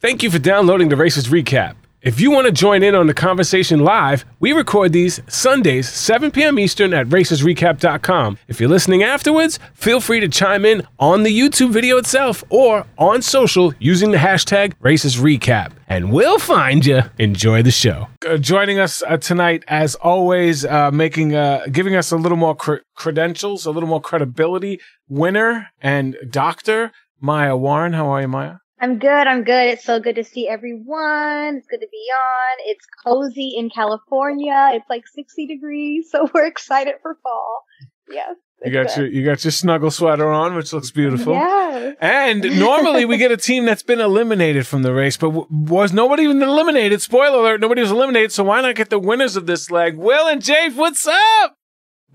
Thank you for downloading the Racist Recap. If you want to join in on the conversation live, we record these Sundays, 7 p.m. Eastern at racistrecap.com. If you're listening afterwards, feel free to chime in on the YouTube video itself or on social using the hashtag racistrecap. And we'll find you. Enjoy the show. Uh, joining us uh, tonight, as always, uh, making uh, giving us a little more cre- credentials, a little more credibility. Winner and doctor Maya Warren. How are you, Maya? I'm good. I'm good. It's so good to see everyone. It's good to be on. It's cozy in California. It's like 60 degrees, so we're excited for fall. Yes. You got good. your you got your snuggle sweater on, which looks beautiful. Yes. And normally we get a team that's been eliminated from the race, but w- was nobody even eliminated? Spoiler alert: nobody was eliminated. So why not get the winners of this leg? Will and Jake, what's up?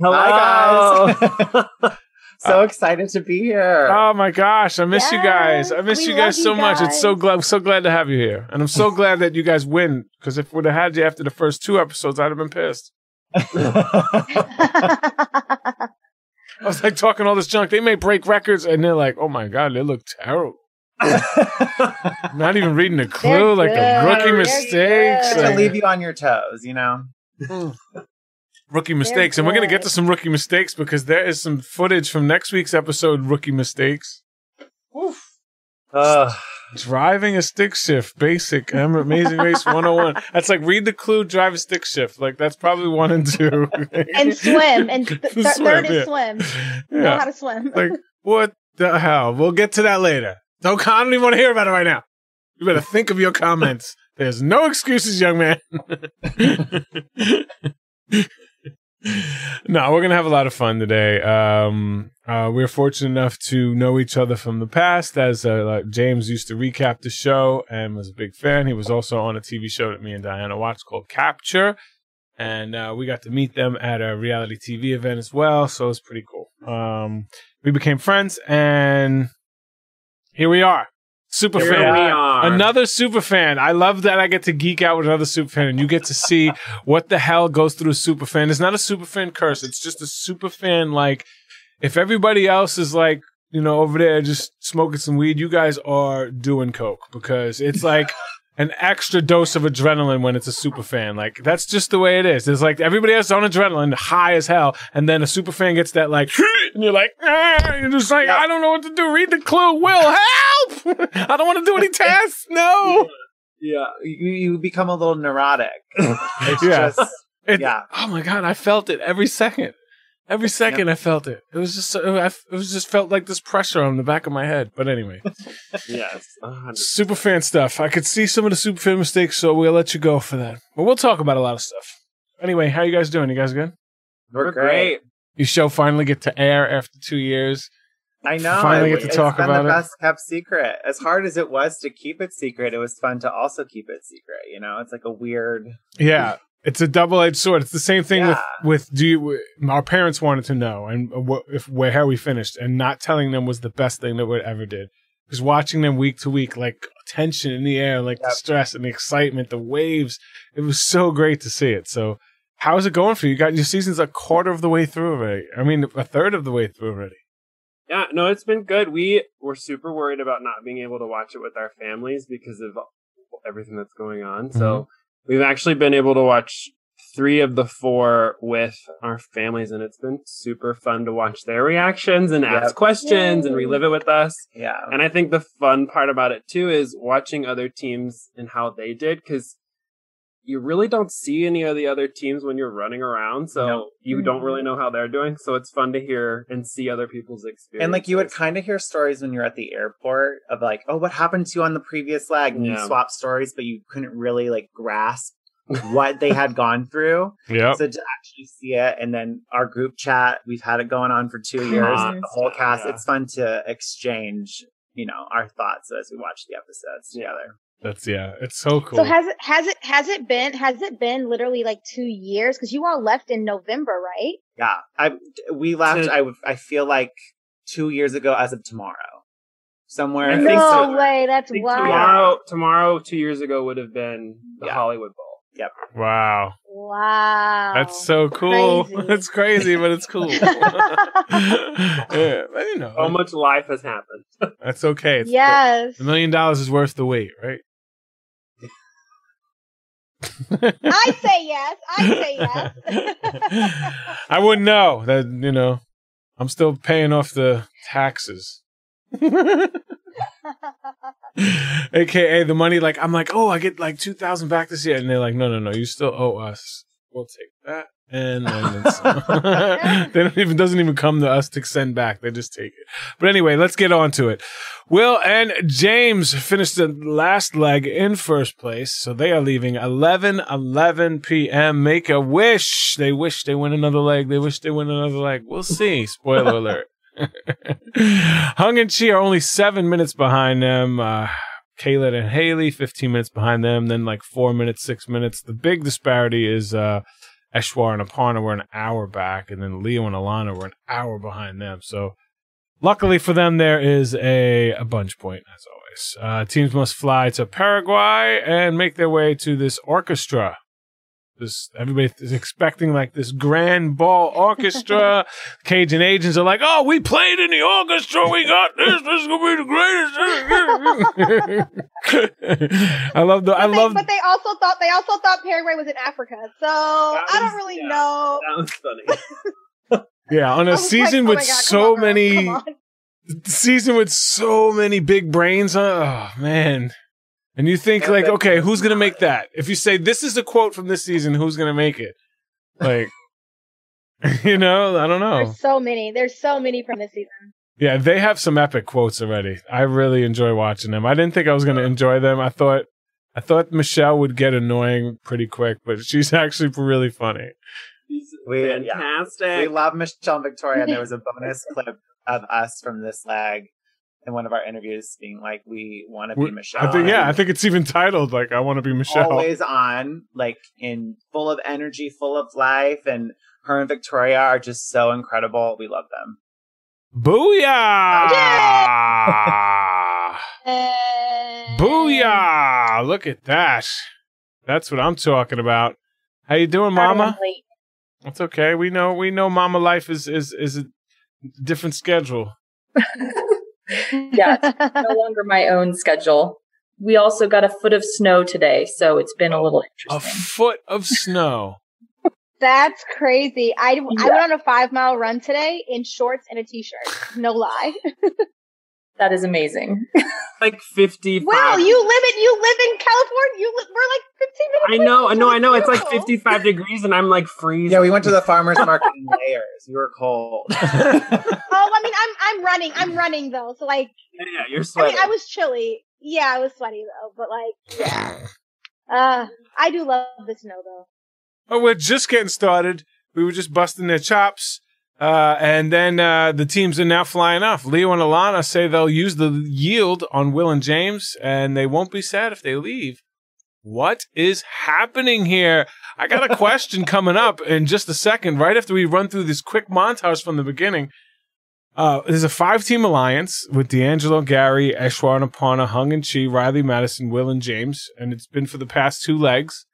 Hi guys. so uh, excited to be here. Oh my gosh, I miss you guys. I miss you guys so you much. It's so glad I'm so glad to have you here, and I'm so glad that you guys win. Because if we'd have had you after the first two episodes, I'd have been pissed. I was like talking all this junk. They may break records, and they're like, "Oh my god, they look terrible." Not even reading the clue, They're like the rookie They're mistakes. good. to leave you on your toes, you know. Mm. Rookie mistakes. And we're going to get to some rookie mistakes because there is some footage from next week's episode, Rookie Mistakes. Ugh. Driving a stick shift, basic, Am- Amazing Race 101. That's like read the clue, drive a stick shift. Like that's probably one and two. and swim. And th- th- Swim, third yeah. is swim. Know how to swim. Like, what the hell? We'll get to that later. Don't, I don't even want to hear about it right now. You better think of your comments. There's no excuses, young man. no, we're gonna have a lot of fun today. Um, uh, we're fortunate enough to know each other from the past, as uh, like James used to recap the show and was a big fan. He was also on a TV show that me and Diana watched called Capture, and uh, we got to meet them at a reality TV event as well. So it's pretty cool. Um, we became friends, and here we are, super Here fan. we are. Another super fan. I love that I get to geek out with another super fan, and you get to see what the hell goes through a super fan. It's not a super fan curse. It's just a super fan. Like if everybody else is like you know over there just smoking some weed, you guys are doing coke because it's like. An extra dose of adrenaline when it's a super fan. Like that's just the way it is. It's like everybody else on adrenaline, high as hell, and then a super fan gets that like, and you're like, ah, you're just like, I don't know what to do. Read the clue. Will help. I don't want to do any tests. No. Yeah, you, you become a little neurotic. It's Yeah. just It- yeah. Oh my god, I felt it every second. Every second I felt it. It was just it was just felt like this pressure on the back of my head. But anyway, Yes. a hundred- super fan stuff. I could see some of the super fan mistakes, so we'll let you go for that. But we'll talk about a lot of stuff. Anyway, how you guys doing? You guys good? We're We're great. great. Your show finally get to air after two years. I know. Finally get to it's talk been about the it. best kept secret. As hard as it was to keep it secret, it was fun to also keep it secret. You know, it's like a weird. Yeah, it's a double edged sword. It's the same thing Yeah. with with do you, our parents wanted to know and uh, what if where how we finished and not telling them was the best thing that we ever did. Because watching them week to week, like tension in the air, like the stress and the excitement, the waves, it was so great to see it. So, how's it going for you? You got your season's a quarter of the way through already. I mean, a third of the way through already. Yeah, no, it's been good. We were super worried about not being able to watch it with our families because of everything that's going on. So mm-hmm. we've actually been able to watch three of the four with our families, and it's been super fun to watch their reactions and ask Yep. questions and relive it with us. Yeah. And I think the fun part about it too is watching other teams and how they did because you really don't see any of the other teams when you're running around. So No. you don't really mm-hmm. know how they're doing. So it's fun to hear and see other people's experience. And like you would kind of hear stories when you're at the airport of like, oh, what happened to you on the previous leg? And you swap stories, but you couldn't really like grasp what they had gone through. Yeah. So to actually see it, and then our group chat, we've had it going on for two years. Constant, the whole cast, yeah. it's fun to exchange, you know, our thoughts as we watch the episodes together. That's yeah. It's so cool. So has it has it has it been has it been literally like two years? Because you all left in November, right? Yeah, I we left. To- I I feel like two years ago, as of tomorrow, somewhere. I no so. way, that's I think wild. tomorrow, tomorrow, two years ago would have been the Yeah. Hollywood Bowl. Wow. Wow, That's so cool. Crazy. It's crazy, but it's cool. yeah, but you know, So much life has happened. that's okay. It's yes. a million dollars is worth the wait, right? I'd say yes. I'd say yes. I wouldn't know that. You know, I'm still paying off the taxes. AKA the money, like I'm like, oh, I get like two thousand back this year, and they're like, no, no, no, you still owe us. We'll take that, and then it's, they don't even doesn't even come to us to send back. They just take it. But anyway, let's get on to it. Will and James finished the last leg in first place, so they are leaving 11 11 p.m. Make a wish. They wish they win another leg. They wish they win another leg. We'll see. Spoiler alert. Hung and Chee are only seven minutes behind them. Uh, and Haley, 15 minutes behind them. Then like four minutes, six minutes. The big disparity is uh, Eshwar and Aparna were an hour back, and then Leo and Alana were an hour behind them. So luckily for them, there is a, a bunch point as always. Uh, teams must fly to Paraguay and make their way to this orchestra this everybody is expecting like this grand ball orchestra. Cajun agents are like, "Oh, we played in the orchestra. We got this. This is gonna be the greatest." I love the. But I love. but they also thought they also thought Paraguay was in Africa. So I don't really yeah. know. That was funny. yeah, on I a was like, season oh with God, so on, many season with so many big brains. Uh, oh man. And you think like, okay, who's gonna make that? If you say this is a quote from this season, who's gonna make it? Like, you know, I don't know. There's so many. There's so many from this season. Yeah, they have some epic quotes already. I really enjoy watching them. I didn't think I was going to enjoy them. I thought I thought Michelle would get annoying pretty quick, but she's actually really funny. He's We- yeah. fantastic. We love Michelle and Victoria, and there was a bonus clip of us from this leg in one of our interviews being like, "We want to be Michelle." I think yeah, I think it's even titled like I want to be Michelle. always on, like in full of energy, full of life, and her and Victoria are just so incredible. We love them. Booyah! And... Booyah! Look at that. That's what I'm talking about. How you doing, Mama? late. That's okay. We know we know Mama life is is is a different schedule. Yeah, it's no longer my own schedule. We also got a foot of snow today, so it's been a little interesting. A foot of snow. That's crazy. I, I went on a five mile run today in shorts and a t shirt. No lie. That is amazing. like 55. Wow, you live in you live in California. You li- we're like 15 minutes. I know, I know. I know. It's like 55 degrees and I'm like freezing. Yeah, we went to the farmers market in layers. You were cold. Oh, I mean, I'm I'm running. I'm running though. So like, Yeah, yeah, you're I sweating. mean, I was chilly. Yeah, I was sweaty though. But like, yeah. Uh, I do love the snow though. Oh, we're just getting started. We were just busting their chops. Uh, and then uh, the teams are now flying off. Leo and Alana say they'll use the yield on Will and James, and they won't be sad if they leave. What is happening here? I got a question coming up in just a second, right after we run through this quick montage from the beginning. Uh, there's a five team alliance with D'Angelo, Gary, Eshwar and Aparna, Hung and Chee, Riley, Madison, Will, and James, and it's been for the past two legs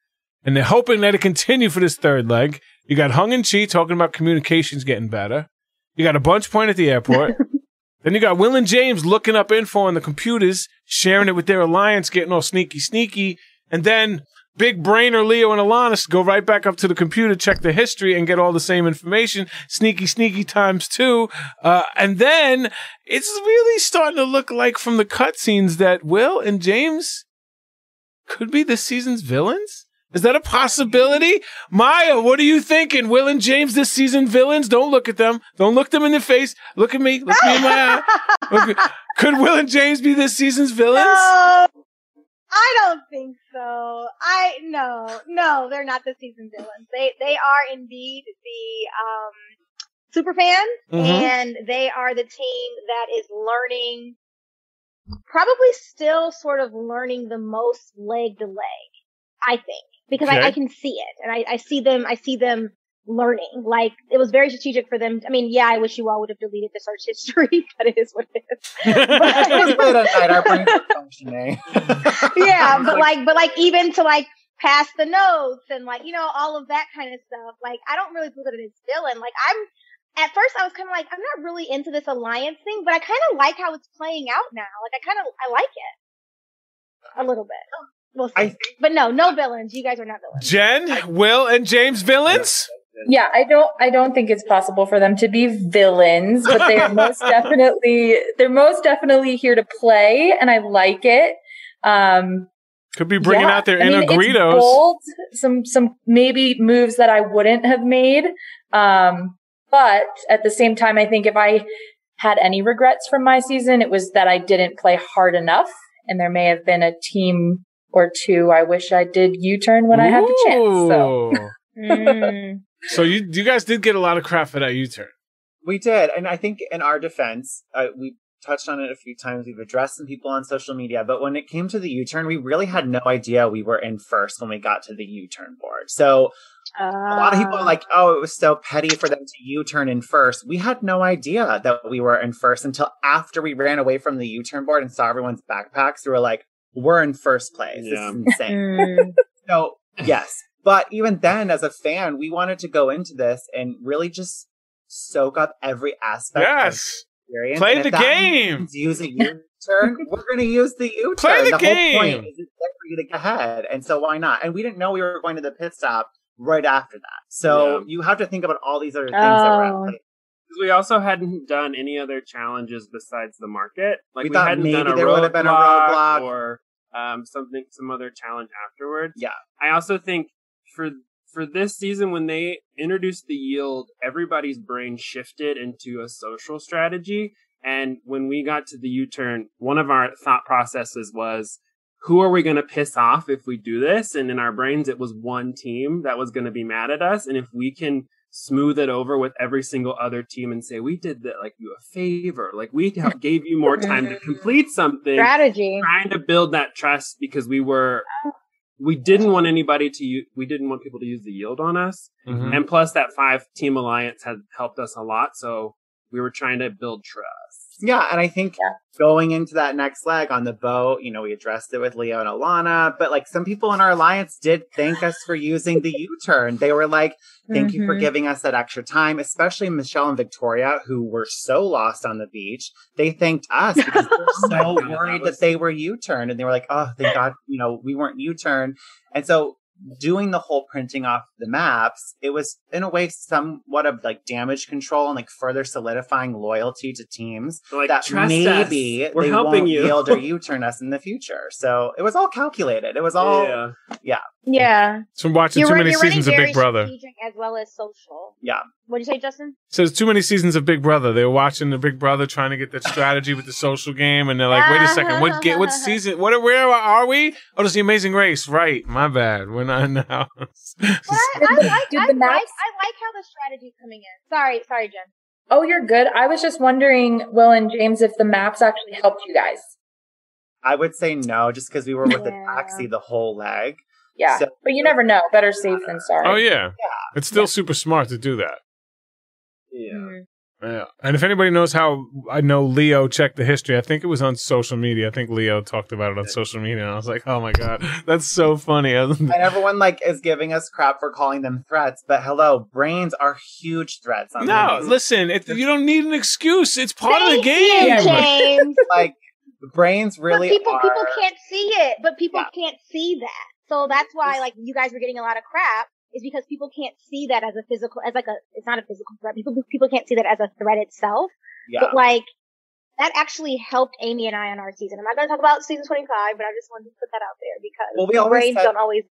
and they're hoping that it continue for this third leg. You got Hung and Chee talking about communications getting better. You got a bunch point at the airport. then you got Will and James looking up info on the computers, sharing it with their alliance, getting all sneaky, sneaky. And then big brainer Leo and Alanis go right back up to the computer, check the history, and get all the same information. Sneaky, sneaky times two. Uh, and then it's really starting to look like from the cutscenes that Will and James could be this season's villains. Is that a possibility? Maya, what are you thinking? Will and James this season villains? Don't look at them. Don't look them in the face. Look at me. Look me in my eye. Could Will and James be this season's villains? No, I don't think so. I no, no, they're not the season villains. They they are indeed the um super fans, Mhm. and they are the team that is learning, probably still sort of learning the most leg to leg. I think because Okay. I, I can see it, and I, I see them. I see them learning. Like it was very strategic for them. I mean, yeah, I wish you all would have deleted the search history, but it is what it is. It's late at night. Our brains are functioning. yeah, but like, but like, even to like pass the notes and like, you know, all of that kind of stuff. Like, I don't really look at it as villain. Like, I'm at first I was kind of like, I'm not really into this alliance thing, but I kind of like how it's playing out now. Like, I kind of I like it a little bit. We'll see. I but no, no villains. You guys are not villains. Jen, Will, and James villains. Yeah, I don't I don't think it's possible for them to be villains, but they are most definitely they're most definitely here to play and I like it. Um Could be bringing yeah, out their I mean, inner it's Guidos. bold, some some maybe moves that I wouldn't have made. Um but at the same time I think if I had any regrets from my season, it was that I didn't play hard enough and there may have been a team or two I wish I did U-turn when I had the chance. So Mm. So you you guys did get a lot of crap for that U-turn. We did, and I think in our defense, uh, we touched on it a few times. We've addressed some people on social media, but when it came to the U-turn, we really had no idea we were in first when we got to the U-turn board. So a lot of people are like, "Oh, it was so petty for them to U-turn in first. We had no idea that we were in first until after we ran away from the U-turn board and saw everyone's backpacks. We were like, "We're in first place. Yeah. This is insane." Mm. So yes, but even then, as a fan, we wanted to go into this and really just soak up every aspect. of Yes. the experience. Play And if the that game. means Use a U-turn. We're going to use the U-turn. Play the whole game. point is it's for you to get ahead, and so why not? And we didn't know we were going to the pit stop right after that. So Yeah. you have to think about all these other things that were at Oh. play. We also hadn't done any other challenges besides the market. Like We we, hadn't maybe done a there would have been a roadblock. or um, something, some other challenge afterwards. Yeah. I also think for for this season, when they introduced the yield, everybody's brain shifted into a social strategy. And when we got to the U turn, one of our thought processes was, who are we going to piss off if we do this? And in our brains, it was one team that was going to be mad at us. And if we can smooth it over with every single other team and say, we did that, like you a favor, like we gave you more time to complete something, Strategy. trying to build that trust because we were, we didn't want anybody to use, we didn't want people to use the yield on us. Mhm. And plus that five team alliance had helped us a lot. So we were trying to build trust. Yeah, and I think Yeah. going into that next leg on the boat, you know, we addressed it with Leo and Alana, but like some people in our alliance did thank us for using the U-turn. They were like, "Thank you for Mhm. giving us that extra time." Especially Michelle and Victoria, who were so lost on the beach. They thanked us because they were so God, that worried was- that they were U-turn, and they were like, "Oh, thank God, you know, we weren't U-turn." And so doing the whole printing off the maps, it was in a way somewhat of like damage control and like further solidifying loyalty to teams Like, that maybe us. We're they helping won't you. yield or U-turn us in the future. So it was all calculated. It was all yeah. Yeah. It's from watching You're, too run- many you're seasons of Big Brother. as well as social. Yeah. What'd you say, Justin? So there's too many seasons of Big Brother. They were watching the Big Brother trying to get that strategy with the social game, and they're like, "Wait a second, what ga- what season? What where are we? Oh, it's the Amazing Race, right? My bad. We're not in the house." I, I like, Did I the like, maps- I like how the strategy's coming in. Sorry, sorry, Jen. Oh, you're good. I was just wondering, Will and James, if the maps actually helped you guys. I would say no, just because we were with the Yeah. taxi the whole leg. Yeah. So- but you never know. Better safe than sorry. oh yeah, it's still super smart to do that. Yeah. Mm. Yeah. And if anybody knows how I know Leo checked the history, I think it was on social media. I think Leo talked about it on social media, and I was like, "Oh my god, that's so funny." And everyone like is giving us crap for calling them threats, but hello, brains are huge threats. On no, listen, it, you don't need an excuse. It's part of the game. you, James. like brains really but people are. people can't see it. But people Yeah. can't see that. So that's why like you guys were getting a lot of crap is because people can't see that as a physical as like a it's not a physical threat. People people can't see that as a threat itself. Yeah. But like that actually helped Amy and I on our season. I'm not going to talk about season 25, but I just wanted to put that out there because Well, we always brains said- don't always.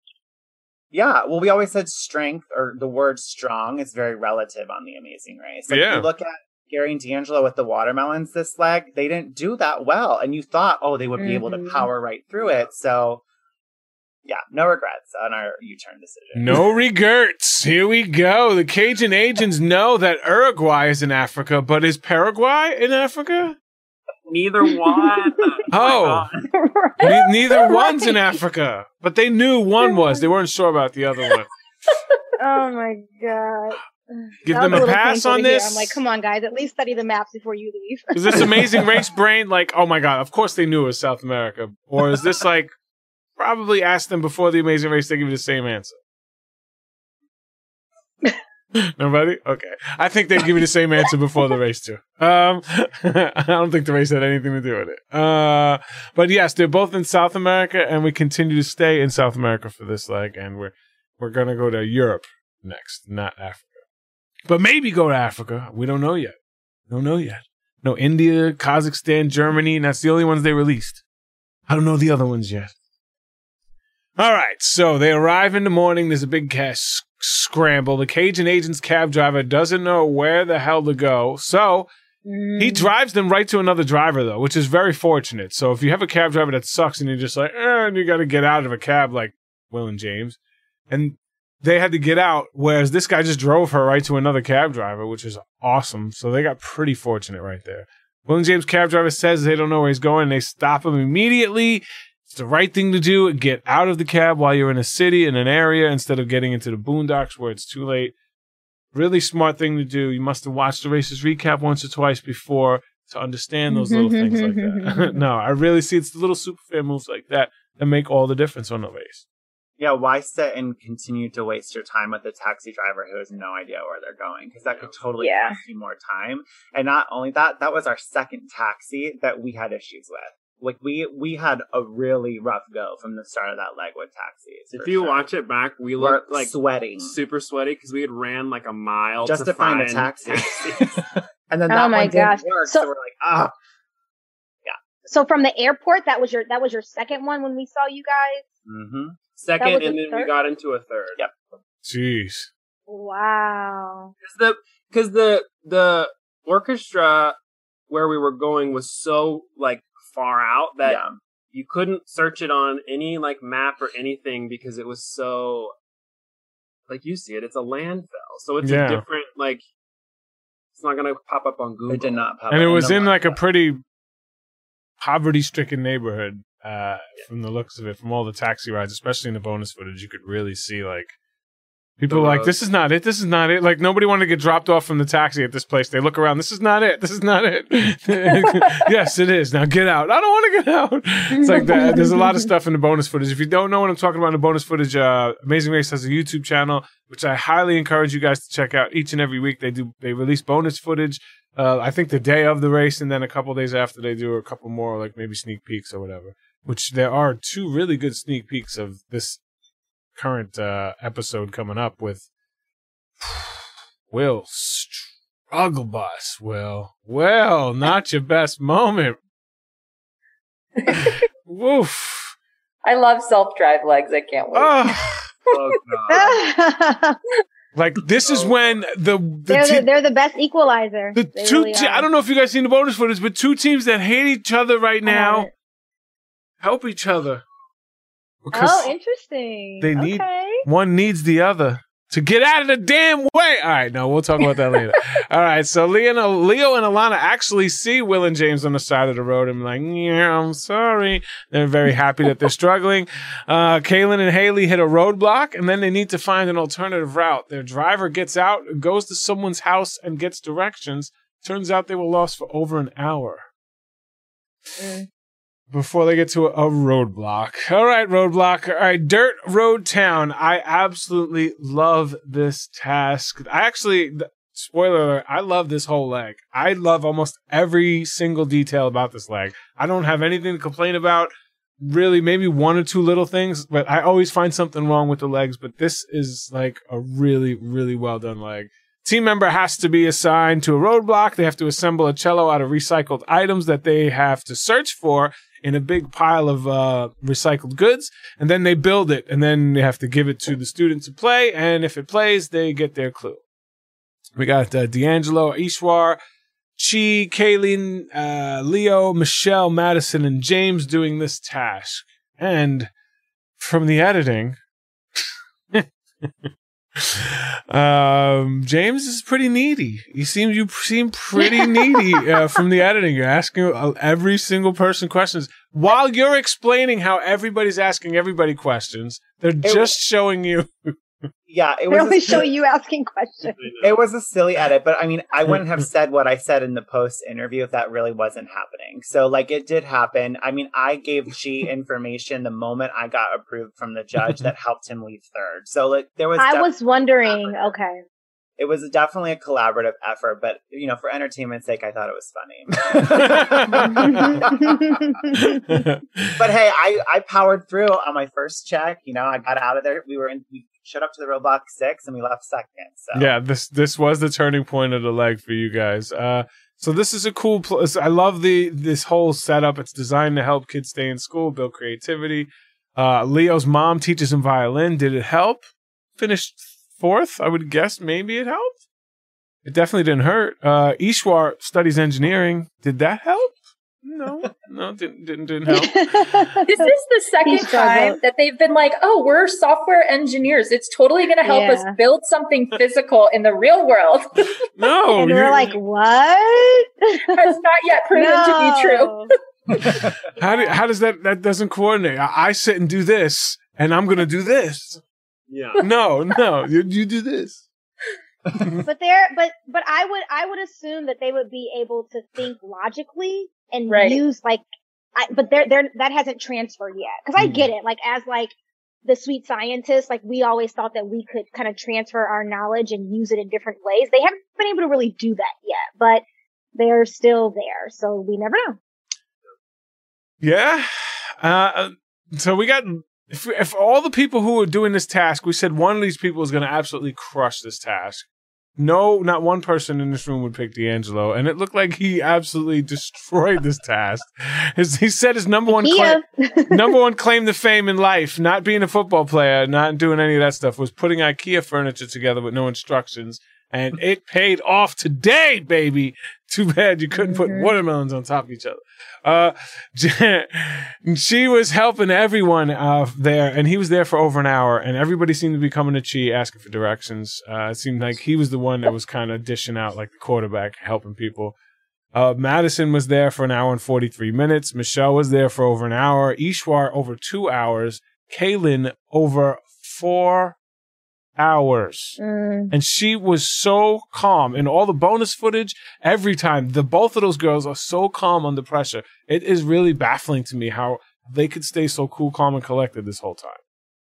Yeah, well, we always said strength or the word strong is very relative on the Amazing Race. Like, Yeah. You look at Gary and D'Angelo with the watermelons this leg, they didn't do that well. And you thought, oh, they would be able to Mhm. power right through it. So, yeah, no regrets on our U turn decision. No regrets. Here we go. The Cajun agents know that Uruguay is in Africa, but is Paraguay in Africa? Neither one. Oh. oh, Ne- neither one's in Africa, but they knew one was. They weren't sure about the other one. oh my god. Give That them was a pass on to hear. this. I'm like, come on, guys, at least study the maps before you leave. Is this amazing race brain like, oh my god, of course they knew it was South America? Or is this like probably ask them before the amazing race, they give you the same answer? Nobody? Okay. I think they'd give you the same answer before the race too. Um, I don't think the race had anything to do with it. Uh, but yes, they're both in South America, and we continue to stay in South America for this leg, and we're we're gonna go to Europe next, not Africa. But maybe go to Africa. We don't know yet. Don't know yet. No, India, Kazakhstan, Germany, and that's the only ones they released. I don't know the other ones yet. All right, so they arrive in the morning. There's a big cash scramble. The Cajun agent's cab driver doesn't know where the hell to go, so he drives them right to another driver, though, which is very fortunate. So if you have a cab driver that sucks and you're just like, eh, and you got to get out of a cab like Will and James, and they had to get out, whereas this guy just drove her right to another cab driver, which is awesome. So they got pretty fortunate right there. Will and James cab driver says they don't know where he's going. They stop him immediately. It's the right thing to do. Get out of the cab while you're in a city, in an area, instead of getting into the boondocks where it's too late. Really smart thing to do. You must have watched the races recap once or twice before to understand those little things like that. Mm-hmm. no, I really see it's the little superfan moves like that that make all the difference on the race. Yeah, why sit and continue to waste your time with a taxi driver who has no idea where they're going? Because that could totally Yeah. cost you more time. And not only that, that was our second taxi that we had issues with. Like we we had a really rough go from the start of that leg with taxis. If you sure. watch it back, we we're looked like sweating super sweaty because we had ran like a mile just to find, a taxi. taxis. and then Oh that my one didn't gosh. work, so, So- we're like, ah, Yeah. So from the airport, that was your that was your second one when we saw you guys. mm-hmm. Second, and the then we got into a third. Yep. Jeez. Wow. Because the because the the orchestra where we were going was so like far out that yeah. you couldn't search it on any like map or anything because it was so like you see it it's a landfill so it's Yeah. a different like it's not gonna pop up on google It did not pop up. and it was the in like a pretty poverty stricken neighborhood uh, from the looks of it from all the taxi rides especially in the bonus footage you could really see like people The like this is not it. This is not it. Like nobody wanted to get dropped off from the taxi at this place. They look around this is not it. This is not it. Yes it is. Now get out. I don't want to get out. It's like that. There's a lot of stuff in the bonus footage. If you don't know what i'm talking about in the bonus footage uh, amazing race has a youtube channel which i highly encourage you guys to check out each and every week. They do they release bonus footage uh, I think the day of the race, and then a couple days after, they do a couple more, like maybe sneak peeks or whatever. Which there are two really good sneak peeks of this current uh, episode coming up with Will struggle bus. Will, well, not your best moment. Woof. I love self drive legs. I can't wait. Oh, oh like this is when the the, they're, te- the, they're the best equalizer. the They two really te- I don't know if you guys seen the bonus footage, but two teams that hate each other right now help each other because Oh, interesting. they need- Okay. one needs the other to get out of the damn way. All right, no, we'll talk about that later. All right, so Leo and, Leo and Alana actually see Will and James on the side of the road and like, yeah, I'm sorry. They're very happy that they're struggling. Uh, Kaylynn and Haley hit a roadblock and then they need to find an alternative route. Their driver gets out, goes to someone's house and gets directions. Turns out they were lost for over an hour Mm. Before they get to a, roadblock. All right, roadblock. All right, Dirt Road Town. I absolutely love this task. I actually, spoiler alert, I love this whole leg. I love almost every single detail about this leg. I don't have anything to complain about. Really, maybe one or two little things, but I always find something wrong with the legs. But this is like a really, really well done leg. Team member has to be assigned to a roadblock. They have to assemble a cello out of recycled items that they have to search for in a big pile of uh, recycled goods, and then they build it, and then they have to give it to the student to play, and if it plays, they get their clue. We got uh, D'Angelo, Ishwar, Chee, Kaylynn, uh, Leo, Michelle, Madison, and James doing this task. And from the editing, um, James is pretty needy. You seem you seem pretty needy uh, from the editing. You're asking uh, every single person questions while you're explaining how everybody's asking everybody questions. They're just showing you. Yeah, it They was. only a- show you asking questions. It was a silly edit, but I mean, I wouldn't have said what I said in the post interview if that really wasn't happening. So, like, it did happen. I mean, I gave Chee information the moment I got approved from the judge that helped him leave third. So, like, there was. I was wondering. Okay. it was definitely a collaborative effort, but you know, for entertainment's sake, I thought it was funny. but hey, I I powered through on my first check. You know, I got out of there. We were in. We showed up to the roadblock six, and we left second. So yeah, this this was the turning point of the leg for you guys. Uh, so this is a cool place. I love the this whole setup. It's designed to help kids stay in school, build creativity. Uh, Leo's mom teaches him violin. Did it help? Finished fourth. I would guess maybe it helped. It definitely didn't hurt. Uh, Ishwar studies engineering. Did that help? No, no, didn't didn't didn't help. this is the second time that they've been like, "Oh, we're software engineers. It's totally going to help yeah. us build something physical in the real world." no, and we're like, "What?" Has not yet proven no. to be true. how do, how does that that doesn't coordinate? I, I sit and do this, and I'm going to do this. Yeah. No, no, you, you do this. but they're but but I would I would assume that they would be able to think logically and right. use like I, but they're they're that hasn't transferred yet because I mm. get it like as like the sweet scientists like we always thought that we could kind of transfer our knowledge and use it in different ways they haven't been able to really do that yet but they're still there so we never know yeah uh so we got if, if all the people who are doing this task, we said one of these people is going to absolutely crush this task. No, not one person in this room would pick D'Angelo, and it looked like he absolutely destroyed this task. His, he said his number one claim, number one claim to fame in life, not being a football player, not doing any of that stuff, was putting IKEA furniture together with no instructions and it paid off today, baby. Too bad you couldn't mm-hmm. put watermelons on top of each other. Uh, she was helping everyone uh, there, and he was there for over an hour, and everybody seemed to be coming to Chee asking for directions. Uh, it seemed like he was the one that was kind of dishing out like the quarterback, helping people. Uh, Madison was there for an hour and 43 minutes. Michelle was there for over an hour. Ishwar over two hours. Kaylynn over four hours. Mm. And she was so calm in all the bonus footage. Every time the both of those girls are so calm under pressure. It is really baffling to me how they could stay so cool, calm, and collected this whole time.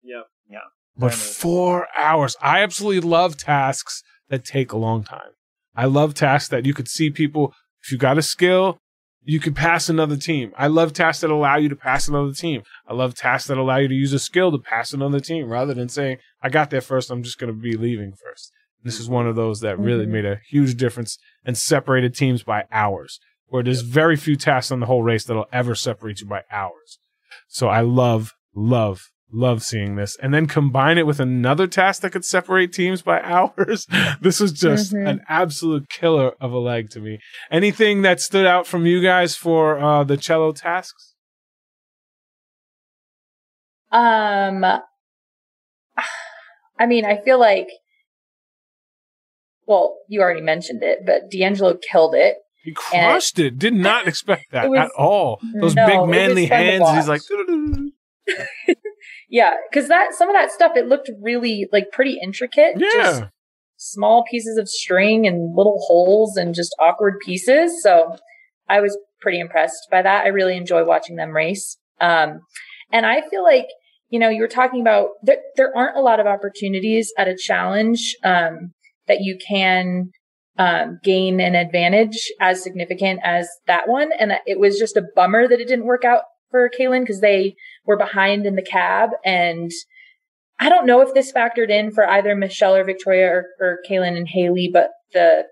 Yeah. Yeah. But four hours. I absolutely love tasks that take a long time. I love tasks that you could see people, if you got a skill, you can pass another team. I love tasks that allow you to pass another team. I love tasks that allow you to use a skill to pass another team rather than saying, I got there first, I'm just going to be leaving first. This is one of those that really mm-hmm. made a huge difference and separated teams by hours, where there's very few tasks on the whole race that'll ever separate you by hours. So I love, love Love seeing this. And then combine it with another task that could separate teams by hours. this was just mm-hmm. an absolute killer of a leg to me. Anything that stood out from you guys for uh, the cello tasks? Um, I mean, I feel like, well, you already mentioned it, but D'Angelo killed it. He crushed it. Did not expect that was, at all. Those no, big manly hands. He's like, Yeah, because that some of that stuff it looked really like pretty intricate. Yeah. Just small pieces of string and little holes and just awkward pieces. So I was pretty impressed by that. I really enjoy watching them race. Um, and I feel like, you know, you were talking about there, there aren't a lot of opportunities at a challenge, um, that you can, um, gain an advantage as significant as that one. And it was just a bummer that it didn't work out for Kaylynn because they were behind in the cab. And I don't know if this factored in for either Michelle or Victoria or, or Kaylynn and Haley, but the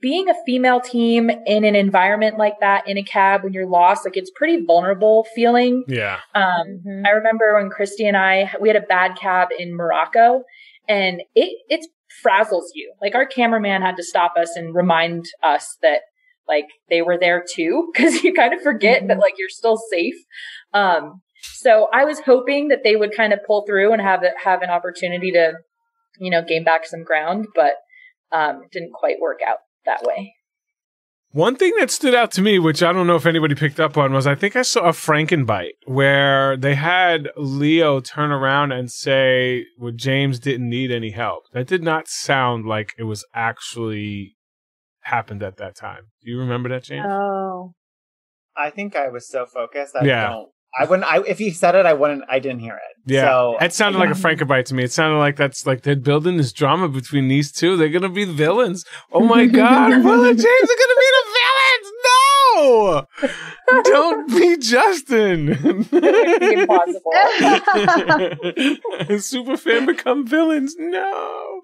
being a female team in an environment like that in a cab when you're lost, like it's pretty vulnerable feeling. Yeah. Um, mm-hmm. I remember when Christy and I, we had a bad cab in Morocco and it, it frazzles you. Like our cameraman had to stop us and remind us that like they were there too because you kind of forget mm-hmm. that like you're still safe um so i was hoping that they would kind of pull through and have it have an opportunity to you know gain back some ground but um it didn't quite work out that way one thing that stood out to me, which I don't know if anybody picked up on, was I think I saw a Frankenbite where they had Leo turn around and say, well, James didn't need any help. That did not sound like it was actually happened at that time. Do you remember that, James? Oh. I think I was so focused. I yeah. don't. I wouldn't. I if he said it, I wouldn't. I didn't hear it. Yeah, So it sounded like a Frankenbite to me. It sounded like that's like they're building this drama between these two. They're gonna be the villains. Oh my god, Will and James are gonna be the villains. No, don't be Justin. Impossible. Super Superfan become villains. No,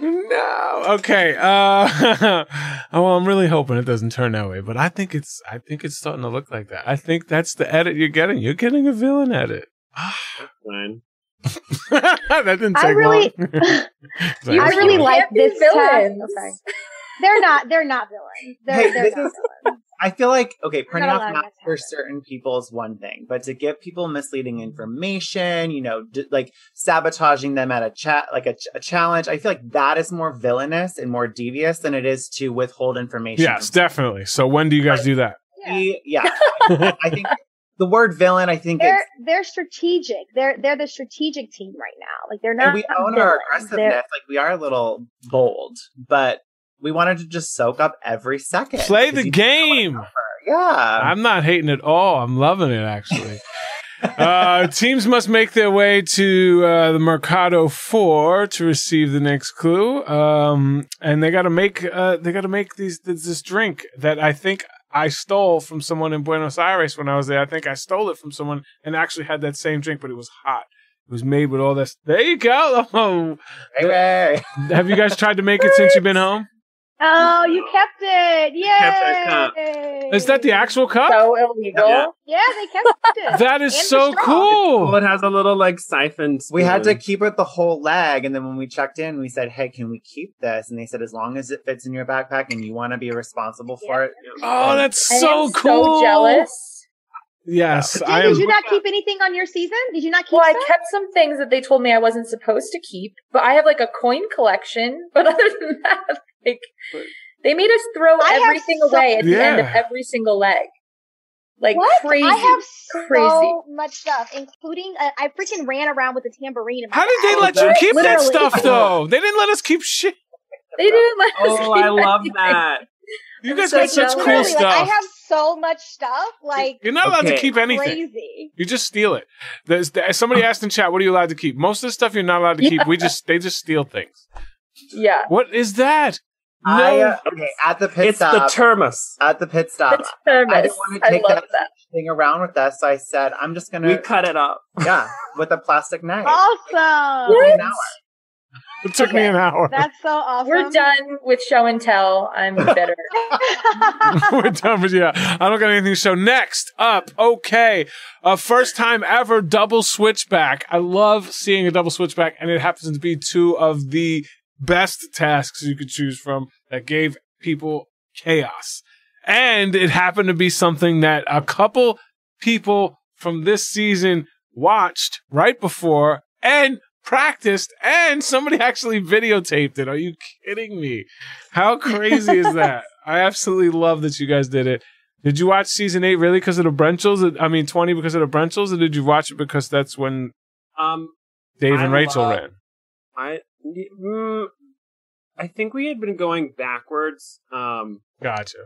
no. Okay. Uh, oh, well, I'm really hoping it doesn't turn that way, but I think it's. I think it's starting to look like that. I think that's the edit you're getting. You're getting a villain edit. Fine. that didn't take I really- long. It's I like, really like this test. villains. Okay. They're not. They're not villains. They're, Hey, they're this not is- villains. I feel like okay, printing off maps for certain people is one thing, but to give people misleading information, you know, d- like sabotaging them at a chat, like a, ch- a challenge, I feel like that is more villainous and more devious than it is to withhold information. Yes, from definitely. So when do you guys do that? somebody. Yeah, I think the word villain. I think They're it's they're strategic. They're they're the strategic team right now. Like they're not. and we own villains. our They're- aggressiveness. Like we are a little bold, but we wanted to just soak up every second. Play the you don't know what game. Yeah, I'm not hating at all. I'm loving it actually. uh, teams must make their way to uh, the Mercado Four to receive the next clue, um, and they got to make uh, they got to make these this, this drink that I think I stole from someone in Buenos Aires when I was there. I think I stole it from someone and actually had that same drink, but it was hot. It was made with all this. There you go. Oh, Hey, have you guys tried to make it since you've been home? Oh, you kept it! Yay! kept our cup. Is that the actual cup? So illegal. Yeah. Yeah, they kept it. that is And so cool. Well, it has a little like siphon. We had to keep it the whole leg, and then when we checked in, we said, "Hey, can we keep this?" And they said, "As long as it fits in your backpack and you want to be responsible for it." Oh, that's I so am cool. So jealous. Yes, Did, I did am. you not keep anything on your season? Did you not keep Well, I kept some things that they told me I wasn't supposed to keep, but I have like a coin collection. But other than that, like they made us throw I everything so- away at the end of every single leg. Like what? crazy. I have so crazy. much stuff, including uh, I freaking ran around with a tambourine. In my How did they let you that- keep that stuff though? They didn't let us keep shit. They didn't let us Oh, I love anything. that. You I'm guys so got such jealous. cool Literally, like, I have so much stuff. Like You're not allowed to keep anything. crazy. You just steal it. There's, there, somebody asked in chat, "What are you allowed to keep?" Most of the stuff you're not allowed to keep. We just they just steal things. Yeah. What is that? No. I, uh, okay, at the pit stop. It's the stop, termus. at the pit stop, The thermos. I didn't want to take that, that. thing around with us, so I said, "I'm just gonna, We cut it up. yeah, with a plastic knife." Awesome. Took an hour. It took me an hour. That's so awesome. We're done with show and tell. I'm bitter. We're done with yeah. I don't got anything to show. Next up, okay, a first time ever double switchback. I love seeing a double switchback, and it happens to be two of the best tasks you could choose from that gave people chaos. And it happened to be something that a couple people from this season watched right before and practiced, and somebody actually videotaped it. Are you kidding me? How crazy is that? I absolutely love that you guys did it. Did you watch season eight really because of the Brenchels? I mean, 20 because of the Brenchels, or did you watch it because that's when Um, Dave I and Rachel love- ran? I, mm, I think we had been going backwards. Um, Gotcha.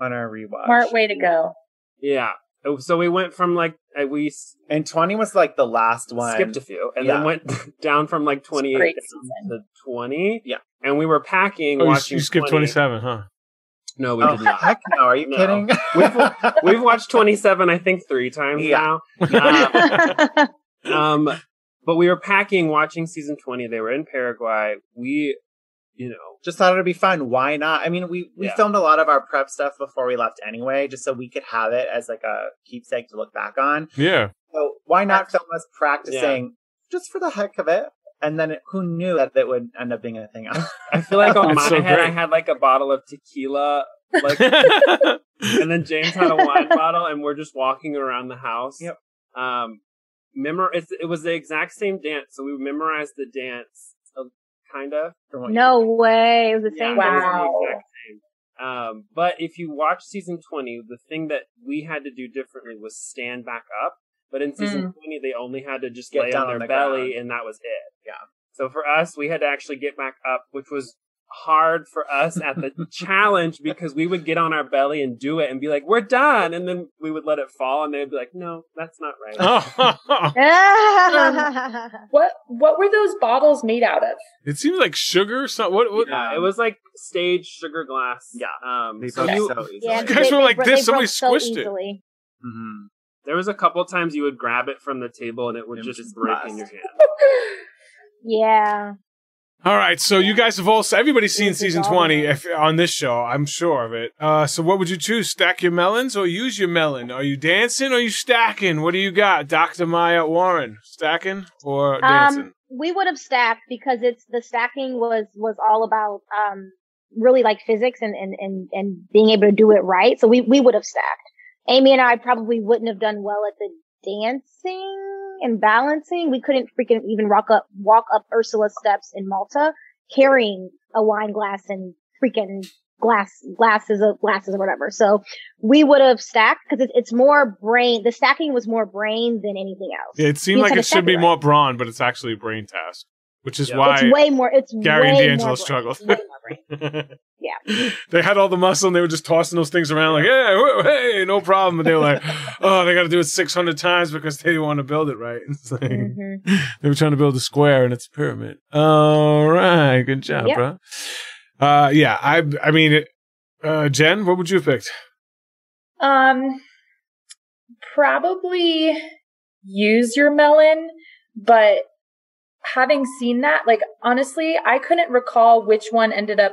on our rewatch. Smart way to go. yeah. Oh, So we went from like uh, we And 20 was like the last one. skipped a few, and Yeah. then went down from like twenty Great eight to twenty. Yeah. and we were packing. Oh, watching you skipped 20. 27, huh? No, we oh, did not. heck no. Are you No. kidding? We've watched twenty seven, I think, three times Yeah. now. Um, um, but we were packing, watching season twenty. They were in Paraguay. We, you know, just thought it'd be fun. Why not? I mean, we, we Yeah. filmed a lot of our prep stuff before we left anyway, just so we could have it as like a keepsake to look back on. Yeah. So why not film us practicing just for the heck of it? And then it, who knew that it would end up being a thing? I feel like on my so head, I had like a bottle of tequila, like, and then James had a wine bottle, and we're just walking around the house. Yep. Um, memor- it's, it was the exact same dance, so we memorized the dance, kind of. From what you- no way. It was the same. Yeah, it was Wow. the exact same. Um, but if you watch season 20, the thing that we had to do differently was stand back up. But in season 20, they only had to just Get lay down on their on the belly, ground. and that was it. Yeah. So for us, we had to actually get back up, which was hard for us at the challenge because we would get on our belly and do it and be like, "We're done," and then we would let it fall, and they'd be like, "No, that's not right." Oh, What what were those bottles made out of? it seems like sugar. So what? what Yeah, it was like stage sugar glass. Yeah. Um, They so you, so yeah, You guys they- were like bro- this, they somebody broke so squished it. easily. Mhm. there was a couple times you would grab it from the table and it would It just just break bust. in your hand. Yeah. All right, so you guys have all everybody's seen season twenty if, on this show. I'm sure of it. Uh, so what would you choose? Stack your melons or use your melon? Are you dancing or you stacking? What do you got, Doctor Maya Warren? Stacking or dancing? Um, we would have stacked because it's the stacking was was all about um really like physics and and and and being able to do it right. So we we would have stacked. Amy and I probably wouldn't have done well at the dancing and balancing. We couldn't freaking even walk up walk up Ursula's steps in Malta carrying a wine glass and freaking glass glasses of glasses or whatever. So we would have stacked because it, it's more brain. The stacking was more brain than anything else. Yeah, it seemed you like it should be separate. more brawn, but it's actually a brain task, which is Yeah. why It's way more. It's Gary and D'Angelo more struggled. Way more. Yeah. they had all the muscle and they were just tossing those things around like, hey, hey, no problem. But they were like, oh, they got to do it 600 times because they want to build it right. It's like, Mhm. They were trying to build a square and it's a pyramid. All right. Good job, Yep. bro. Uh, yeah. I, I mean, uh, Jen, what would you have picked? Um, probably use your melon, but having seen that, like honestly, I couldn't recall which one ended up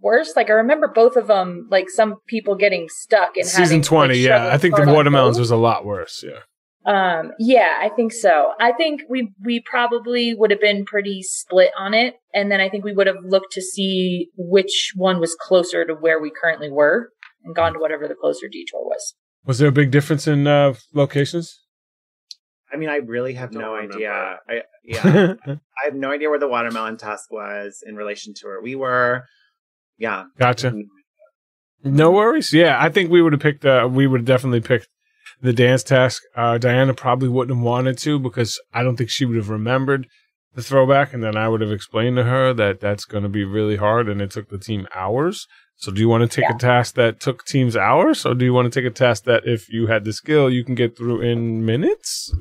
worse. Like I remember both of them, like some people getting stuck in Season having, 20. like, yeah. I think the watermelons was a lot worse. Yeah. Um, yeah, I think so. I think we we probably would have been pretty split on it, and then I think we would have looked to see which one was closer to where we currently were, and gone to whatever the closer detour was. Was there a big difference in uh, locations? I mean, I really have no remember. idea. I, yeah, I have no idea where the watermelon task was in relation to where we were. Yeah, gotcha. No worries. Yeah, I think we would have picked. Uh, we would have definitely picked the dance task. Uh, Diana probably wouldn't have wanted to because I don't think she would have remembered the throwback, and then I would have explained to her that that's going to be really hard, and it took the team hours. So, do you want to take a task that took teams hours, or do you want to take a task that if you had the skill, you can get through in minutes,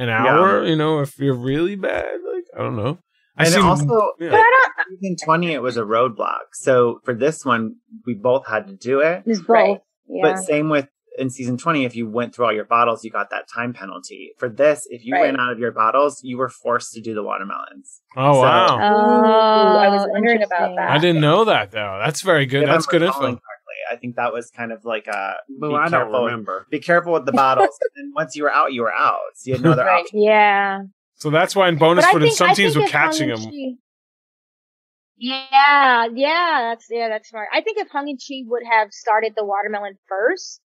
an hour? You know, if you're really bad, like I don't know. I and seen- also yeah. But I don't. season twenty, it was a roadblock. So for this one, we both had to do it. It's both. Right. Yeah. But same with in season 20, if you went through all your bottles, you got that time penalty. For this, if you Right. ran out of your bottles, you were forced to do the watermelons. Oh So- wow! oh, I was wondering about that. I didn't know that though. That's very good. If That's good recalling info. Correctly, I think that was kind of like uh, a Well, be I don't careful. remember. Be careful with the bottles. and once you were out, you were out. So you had no other Right. option. Yeah. So that's why in bonus But I footage, think- some teams were catching and them. Chee- Yeah, yeah, that's yeah, that's smart. I think if Hung and Chee would have started the watermelon first,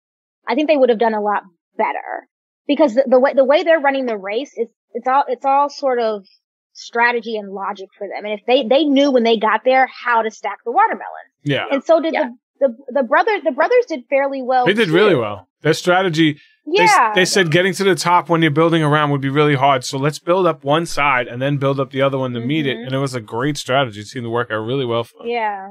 I think they would have done a lot better because the, the way the way they're running the race is it's all it's all sort of strategy and logic for them. And if they they knew when they got there how to stack the watermelon, Yeah, and so did Yeah. the, the the brother the brothers did fairly well. they did too. really well. Their strategy. They, Yeah, they said getting to the top when you're building around would be really hard. So let's build up one side and then build up the other one to meet it. Mhm. And it was a great strategy. It seemed to work out really well for them. yeah.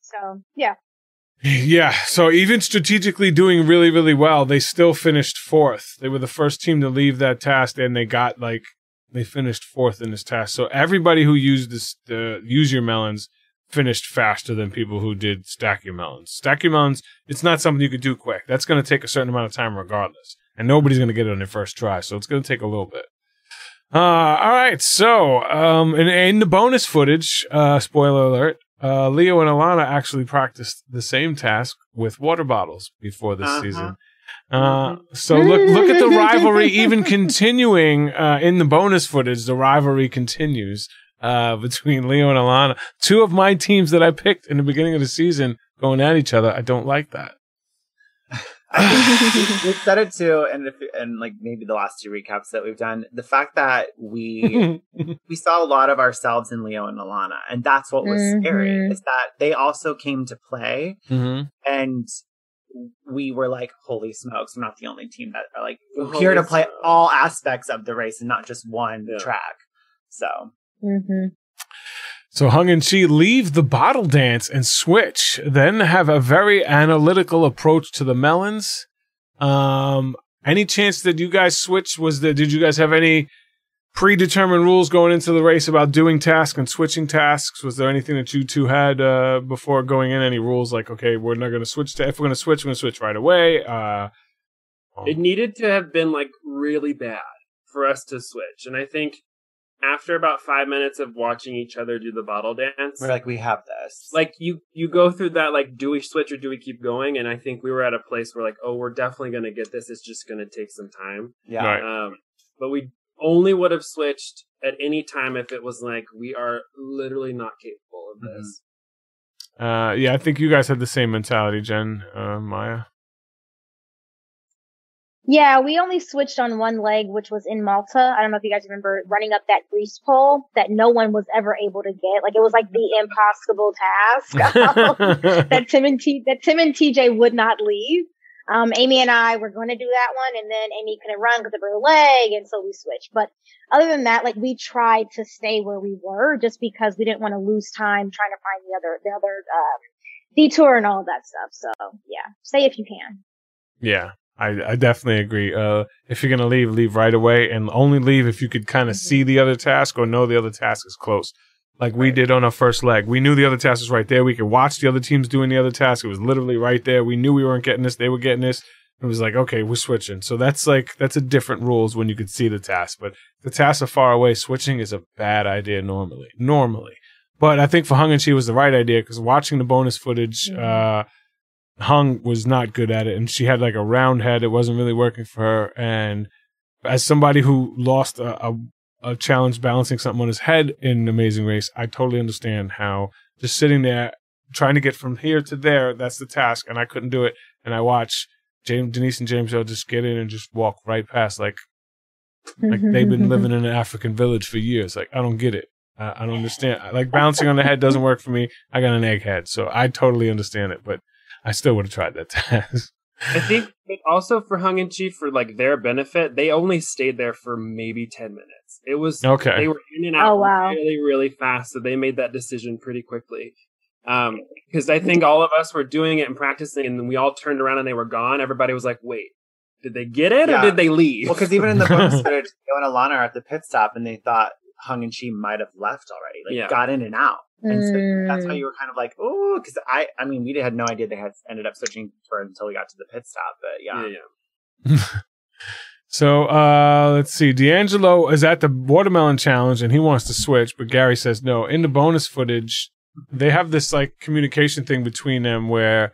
So yeah, Yeah. So even strategically doing really, really well, they still finished fourth. They were the first team to leave that task and they got like, they finished fourth in this task. So everybody who used this, the use your melons finished faster than people who did stack your melons. Stack your melons, it's not something you could do quick. That's going to take a certain amount of time regardless. And nobody's going to get it on their first try. So it's going to take a little bit. Uh, all right. So, um, in, in the bonus footage, uh, spoiler alert, uh, Leo and Alana actually practiced the same task with water bottles before this Uh-huh. season. Uh, so look, look at the rivalry even continuing, uh, in the bonus footage. The rivalry continues, uh, between Leo and Alana. Two of my teams that I picked in the beginning of the season going at each other. I don't like that. I we've said it too, and if, and like maybe the last two recaps that we've done, the fact that we we saw a lot of ourselves in Leo and Alana, and that's what was scary Mhm. is that they also came to play, hmm and we were like, "Holy smokes, we're not the only team that are like Holy here to play smokes. all aspects of the race and not just one Yeah. track." So hmm So Hung and Chee leave the bottle dance and switch, then have a very analytical approach to the melons. Um, any chance that you guys switched? Was that, did you guys have any predetermined rules going into the race about doing tasks and switching tasks? Was there anything that you two had uh, before going in? Any rules like, okay, we're not going to switch to, if we're going to switch, we're going to switch right away? Uh, It needed to have been like really bad for us to switch. And I think after about five minutes of watching each other do the bottle dance, We're like, we have this. like you you go through that like do we switch or do we keep going? And I think we were at a place where like, oh, we're definitely gonna get this. It's just gonna take some time. yeah. Right. Um, but we only would have switched at any time if it was like we are literally not capable of this. uh, yeah, I think you guys had the same mentality, Jen, uh, Maya. Yeah, we only switched on one leg, which was in Malta. I don't know if you guys remember running up that grease pole that no one was ever able to get. Like it was like the impossible task that Tim and T that Tim and TJ would not leave. Um, Amy and I were going to do that one, and then Amy couldn't run because of her leg, and so we switched. But other than that, like we tried to stay where we were, just because we didn't want to lose time trying to find the other the other um, detour and all of that stuff. So yeah, stay if you can. Yeah, I, I definitely agree. Uh, if you're gonna leave, leave right away, and only leave if you could kind of Mhm. see the other task or know the other task is close. Like we did on our first leg, we knew the other task was right there. We could watch the other teams doing the other task. It was literally right there. We knew we weren't getting this; they were getting this. It was like, okay, we're switching. So that's like that's a different rules when you could see the task. But the tasks are far away. Switching is a bad idea normally. Normally, but I think for Hung and Chee was the right idea because watching the bonus footage, uh, Hung was not good at it, and she had like a round head. It wasn't really working for her. And as somebody who lost a, a, a challenge balancing something on his head in Amazing Race, I totally understand how just sitting there trying to get from here to there, that's the task, and I couldn't do it. And I watch James, Denise and James Hill just get in and just walk right past, like like they've been living in an African village for years. Like I don't get it. I, I don't understand. Like bouncing on the head doesn't work for me. I got an egg head, so I totally understand it, but I still would have tried that test. I think, but also for Hung and Chee, for like their benefit, they only stayed there for maybe ten minutes. It was Okay. They were in and out Oh, wow. really, really fast, so they made that decision pretty quickly. Um, because I think all of us were doing it and practicing, and then we all turned around and they were gone. Everybody was like, "Wait, did they get it Yeah. or did they leave?" Well, because even in the bonus footage, Theo and Alana are at the pit stop, and they thought Hung and Chee might have left already, like Yeah. got in and out, and so that's Mm. why you were kind of like, oh, because I, I mean, we had no idea they had ended up switching for until we got to the pit stop, but yeah, yeah, yeah. So uh, let's see. D'Angelo is at the watermelon challenge and he wants to switch, but Gary says no. In the bonus footage, they have this like communication thing between them where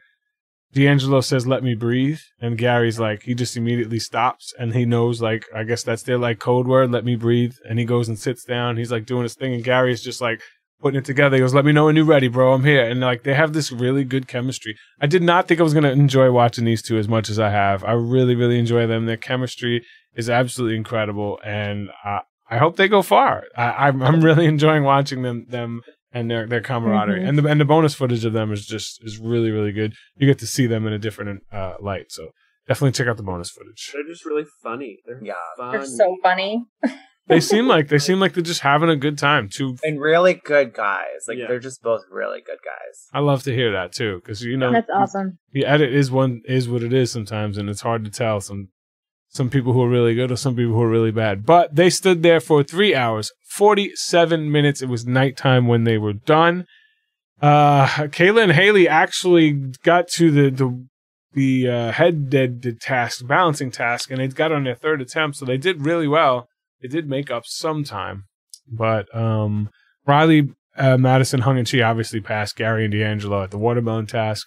D'Angelo says, "Let me breathe," and Gary's like, he just immediately stops and he knows like I guess that's their like code word, "Let me breathe," and he goes and sits down. He's like doing his thing, and Gary's just like putting it together. He goes, "Let me know when you're ready, bro. I'm here." And like they have this really good chemistry. I did not think I was gonna enjoy watching these two as much as I have. I really, really enjoy them. Their chemistry is absolutely incredible, and uh, I hope they go far. I, I'm, I'm really enjoying watching them, them and their their camaraderie, Mhm. and the and the bonus footage of them is just is really, really good. You get to see them in a different uh, light, so definitely check out the bonus footage. They're just really funny. They're Yeah. funny. They're so funny. They seem like they seem like they're just having a good time. too, and really good guys. Like Yeah. they're just both really good guys. I love to hear that too, because you know That's awesome. the edit is one is what it is sometimes, and it's hard to tell some some people who are really good or some people who are really bad. But they stood there for three hours, forty seven minutes. It was nighttime when they were done. Uh, Kayla and Haley actually got to the the the uh, head dead the task, balancing task, and they got on their third attempt, so they did really well. They did make up some time, but um, Riley, uh, Madison, Hung and she obviously passed Gary and D'Angelo at the watermelon task.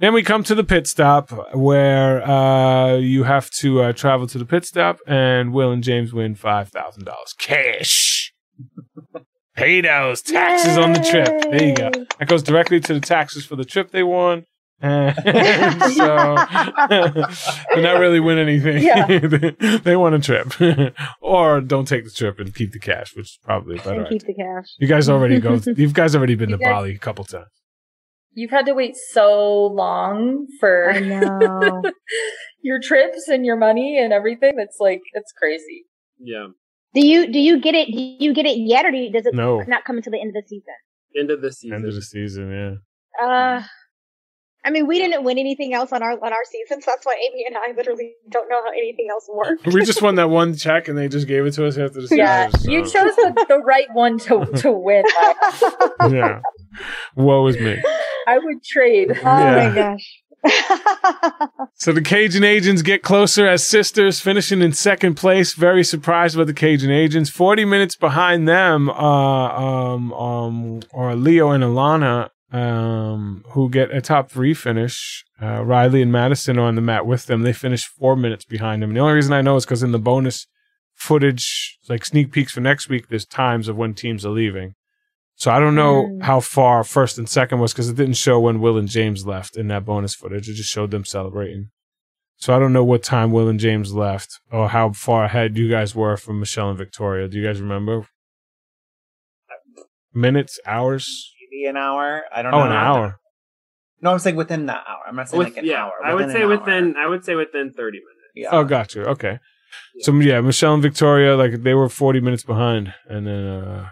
Then we come to the pit stop where uh, you have to uh, travel to the pit stop, and Will and James win five thousand dollars cash. Pay those taxes on the trip. There you go. That goes directly to the taxes for the trip they won. And so they're not really win anything. Yeah. they, they won a trip, or don't take the trip and keep the cash, which is probably better. Keep the cash. You guys already go. You guys already been to guys- Bali a couple times. You've had to wait so long for your trips and your money and everything. That's like it's crazy. Yeah. do you do you get it? Do you get it yet, or do you, does it No. not come until the end of the season? End of the season. End of the season, yeah. Uh, I mean, we didn't win anything else on our on our season, so that's why Amy and I literally don't know how anything else works. We just won that one check and they just gave it to us after the season. Yeah, so- you chose the, the right one to to win. Yeah. Woe is me. I would trade. Oh Yeah. my gosh. So the Cajun Agents get closer as sisters, finishing in second place. Very surprised by the Cajun Agents. Forty minutes behind them, uh, um, um, are Leo and Alana, um, who get a top three finish. Uh, Riley and Madison are on the mat with them. They finish four minutes behind them. And the only reason I know is because in the bonus footage, like sneak peeks for next week, there's times of when teams are leaving. So I don't know Mm. how far first and second was because it didn't show when Will and James left in that bonus footage. It just showed them celebrating. So I don't know what time Will and James left or how far ahead you guys were from Michelle and Victoria. Do you guys remember? Minutes, hours? Maybe an hour. I don't Oh, know. an hour. No, I'm saying within that hour. I'm not saying With- like an yeah, hour. I would say an hour. within. I would say within thirty minutes. Yeah. Oh, got you. Okay. So yeah, Michelle and Victoria, like they were 40 minutes behind, and then uh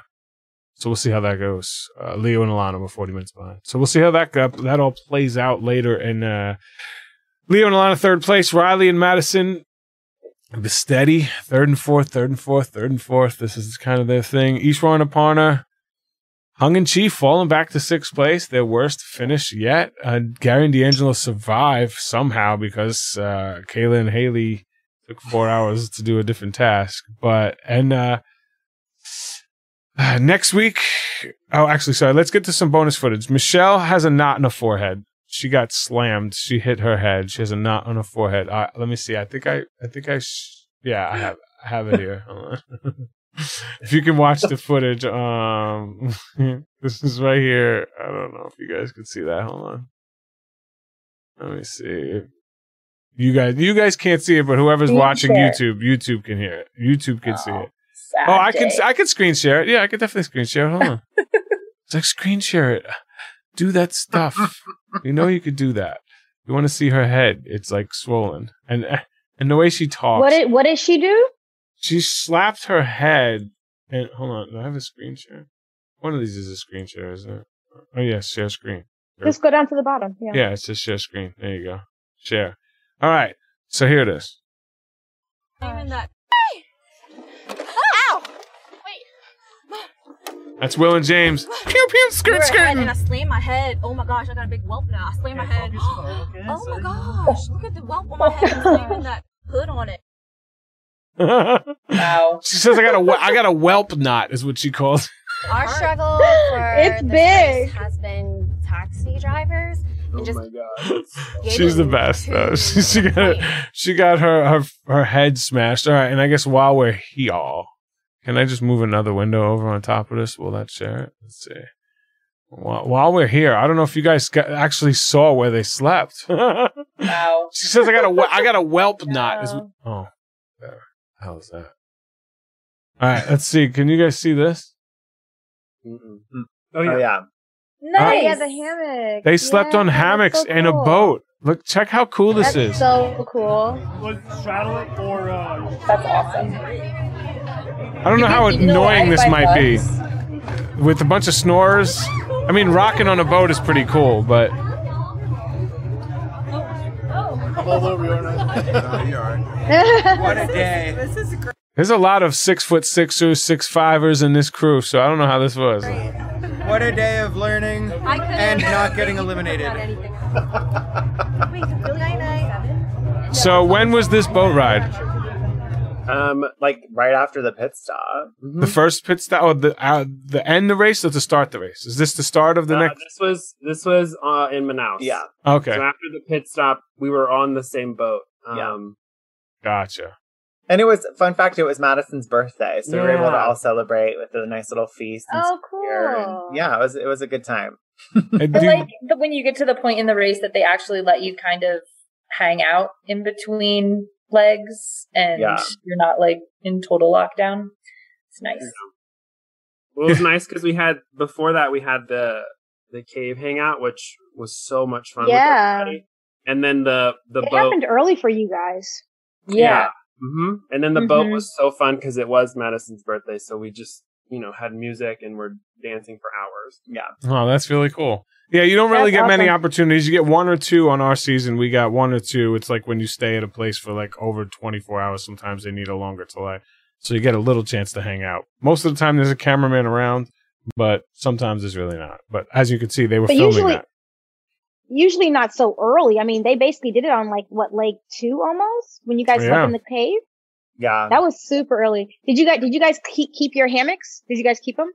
so we'll see how that goes. Uh, Leo and Alana were 40 minutes behind, so we'll see how that got, that all plays out later. And uh Leo and Alana third place, Riley and Madison the steady third and fourth, third and fourth, third and fourth. This is kind of their thing. Ishwar and Aparna. Hung and Chee falling back to sixth place, their worst finish yet. Uh, Gary and D'Angelo survive somehow because uh, Kayla and Haley took four hours to do a different task. But and uh, next week, oh, actually, sorry. Let's get to some bonus footage. Michelle has a knot in her forehead. She got slammed. She hit her head. She has a knot on her forehead. Uh, let me see. I think I, I think I, sh- yeah, I have, I have it here. If you can watch the footage, um, this is right here. I don't know if you guys can see that. Hold on. Let me see. You guys, you guys can't see it, but whoever's Screen watching share. YouTube, YouTube can hear it. YouTube can see Oh, it. sad Oh, I can. I can screen share it. Yeah, I can definitely screen share it. Hold on. it's like screen share it. Do that stuff. you know you could do that. You want to see her head? It's like swollen, and and the way she talks. What did what did she do? She slapped her head. And hold on, do I have a screen share? One of these is a screen share, isn't it? Oh yes, share screen. Sure. Just go down to the bottom. Yeah. Yeah, it's just share screen. There you go. Share. All right. So here it is. Even that. Ow! That's Will and James. Pew pew skirt Ahead skirting. and I slammed my head. Oh my gosh, I got a big whelp now. I slammed my head. Oh my gosh, look at the whelp on my head. I'm slamming that hood on it. Wow. she says I got a whe- I got a whelp knot is what she calls. Our struggle for It's this big. has been taxi drivers. Oh my god. She's the best though. She, she got she got her, her her head smashed. All right, and I guess while we're here, can I just move another window over on top of this? Will that share it? Let's see. While, while we're here, I don't know if you guys got, actually saw where they slept. wow. she says I got a whe- I got a whelp knot. Is, oh, there. How is that? All right, let's see. Can you guys see this? Mm-mm. Mm. Oh Oh yeah. yeah. Oh, Nice. yeah, the hammock. They slept Yeah, on hammocks so in a boat. Look, check how cool this That's is. so cool. Was straddle it or uh, That's awesome. I don't know how You know what? annoying this I might be. with a bunch of snores. I mean, rocking on a boat is pretty cool, but I'm all over you, aren't What a day. there's a lot of six foot sixers, six fivers in this crew, so I don't know how this was. What a day of learning I and not getting eliminated. Wait, really night So when was this boat ride? Um. Like right after the pit stop. The first pit stop, or the uh, the end the race, or to start the race? Is this the start of the uh, next? This was this was uh, in Manaus. Yeah. Okay, So after the pit stop, we were on the same boat. Yeah. Um, gotcha. And it was fun fact. It was Madison's birthday, so we were able to all celebrate with a nice little feast. And oh, beer, and- cool. yeah, it was it was a good time. And I do- like the, when you get to the point in the race that they actually let you kind of hang out in between legs and Yeah. you're not like in total lockdown. It's nice. well, it was nice because we had before that we had the the cave hangout, which was so much fun. Yeah. And then the the It boat. happened early for you guys. Yeah. hmm And then the boat Mhm. was so fun because it was Madison's birthday, so we just you know had music and were dancing for hours. Yeah. Oh, that's really cool. Yeah, you don't really That's get many awesome. opportunities. You get one or two on our season. We got one or two. It's like when you stay at a place for like over 24 hours, sometimes they need a longer delay. So you get a little chance to hang out. Most of the time, there's a cameraman around, but sometimes there's really not. But as you can see, they were But filming usually- that. Usually not so early. I mean, they basically did it on like what lake two almost when you guys Yeah. slept in the cave. Yeah. That was super early. Did you guys? Did you guys keep keep your hammocks? Did you guys keep them?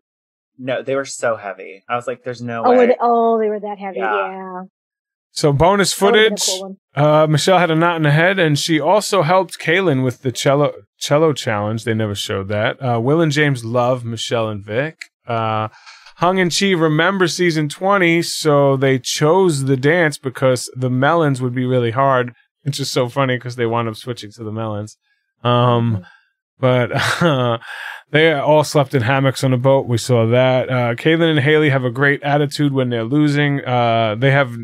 No, they were so heavy. I was like, there's no Oh, way. were they, oh, they were that heavy. Yeah. Yeah. So bonus That would've been a footage. cool. Uh, Michelle had a knot in the head, and she also helped Kaylynn with the cello cello challenge. They never showed that. Uh, Will and James love Michelle and Vic. Uh, Hung and Chee remember season twenty, so they chose the dance because the melons would be really hard. Which is so funny because they wound up switching to the melons. Um, but uh, they all slept in hammocks on the boat. We saw that. Uh, Kaylynn and Haley have a great attitude when they're losing. Uh, they have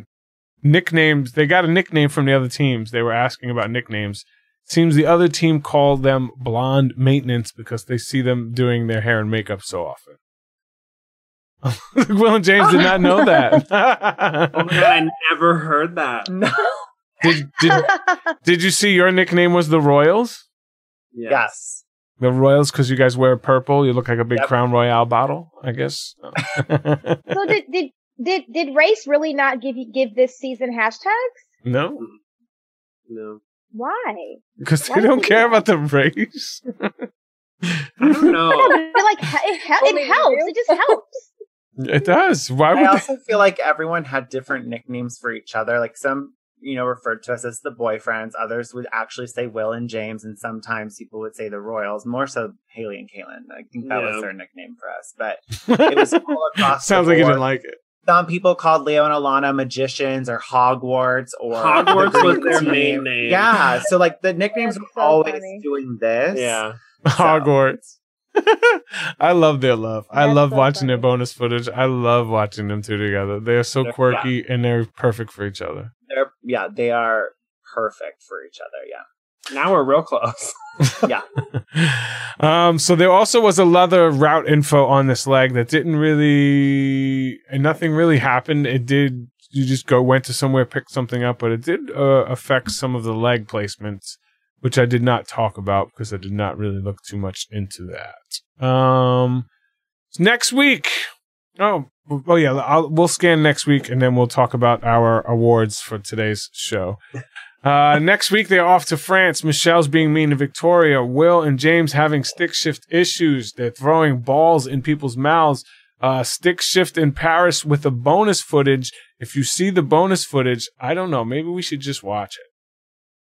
nicknames. They got a nickname from the other teams. They were asking about nicknames. Seems the other team called them blonde maintenance because they see them doing their hair and makeup so often. Will and James did not know that. Oh my god, I never heard that. No. did, did, did you see your nickname was the Royals? Yes. The Royals because you guys wear purple. You look like a big Yep. Crown Royal bottle, I guess. So did did did did race really not give you give this season hashtags? no, No. Why? because they did don't care about the race. I don't know. No, but like it, hel- it helps. It just helps. it does. Why I would they? also feel like everyone had different nicknames for each other. Like some, you know, referred to us as the boyfriends. Others would actually say Will and James, and sometimes people would say the Royals. More so Haley and Kaylynn. I think that Yeah. was their nickname for us. But it was all across. Sounds the like you didn't like it. Some people called Leo and Alana magicians or Hogwarts or Hogwarts the was their Team. main name. Yeah, so like the nicknames That's were so always funny. doing this. Yeah. Hogwarts. I love their love. I love so watching their bonus footage. I love watching them two together. They are so They're- quirky and they're perfect for each other. Yeah, they are perfect for each other. Yeah. Now we're real close. Yeah. um, so there also was a leather route info on this leg that didn't really, and nothing really happened. It did. You just go went to somewhere, picked something up, but it did uh, affect some of the leg placements, which I did not talk about because I did not really look too much into that. Um, next week. Oh, oh yeah. I'll, we'll scan next week, and then we'll talk about our awards for today's show. Uh, next week they're off to France. Michelle's being mean to Victoria. Will and James having stick shift issues. They're throwing balls in people's mouths. Uh, stick shift in Paris with the bonus footage. If you see the bonus footage, I don't know. Maybe we should just watch it.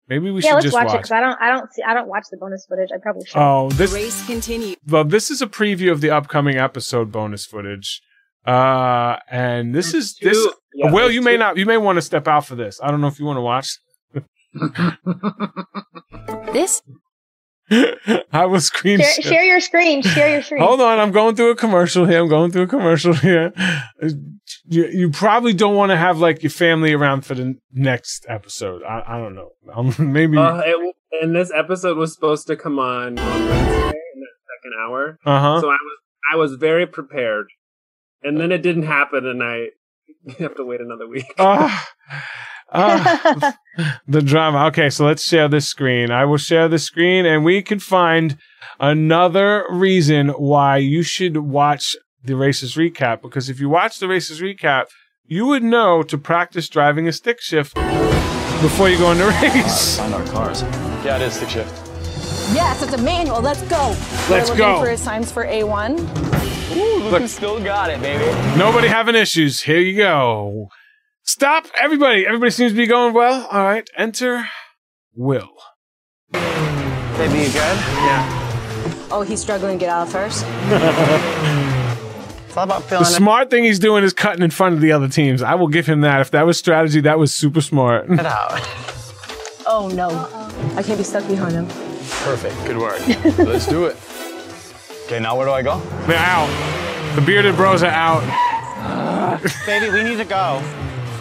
Maybe we yeah, should let's just watch, watch, it because I don't I don't see I don't watch the bonus footage. I probably should. Oh, The this race continues. well, this is a preview of the upcoming episode bonus footage. Uh, and this is this. Two- yeah, Will, there's you may not. You may want to step out for this. I don't know if you want to watch. This I will screen share, share. share your screen. Share your screen. Hold on, I'm going through a commercial here. I'm going through a commercial here. You, you probably don't want to have like your family around for the next episode. I, I don't know. Um, maybe. Uh, it, and this episode was supposed to come on on Wednesday in that second hour. Uh huh. So I was I was very prepared, and then it didn't happen, and I have to wait another week. Ah, ah, the drama. Okay, so let's share this screen. I will share the screen, and we can find another reason why you should watch the races recap. Because if you watch the races recap, you would know to practice driving a stick shift before you go in the race. Find our cars. Yeah, it is stick shift. Yes, it's a manual. Let's go. Let's We're go. looking for his signs for A1. Ooh, look, Look. who still got it, baby. Nobody having issues. Here you go. Stop, everybody. Everybody seems to be going well. All right, enter Will. Maybe you good? Yeah. Oh, he's struggling to get out first. It's all about The feeling it. smart thing he's doing is cutting in front of the other teams. I will give him that. If that was strategy, that was super smart. Get out. Oh no. I can't be stuck behind him. Perfect. Good work. Let's do it. Okay, now where do I go? They're out. The bearded bros are out. Baby, we need to go.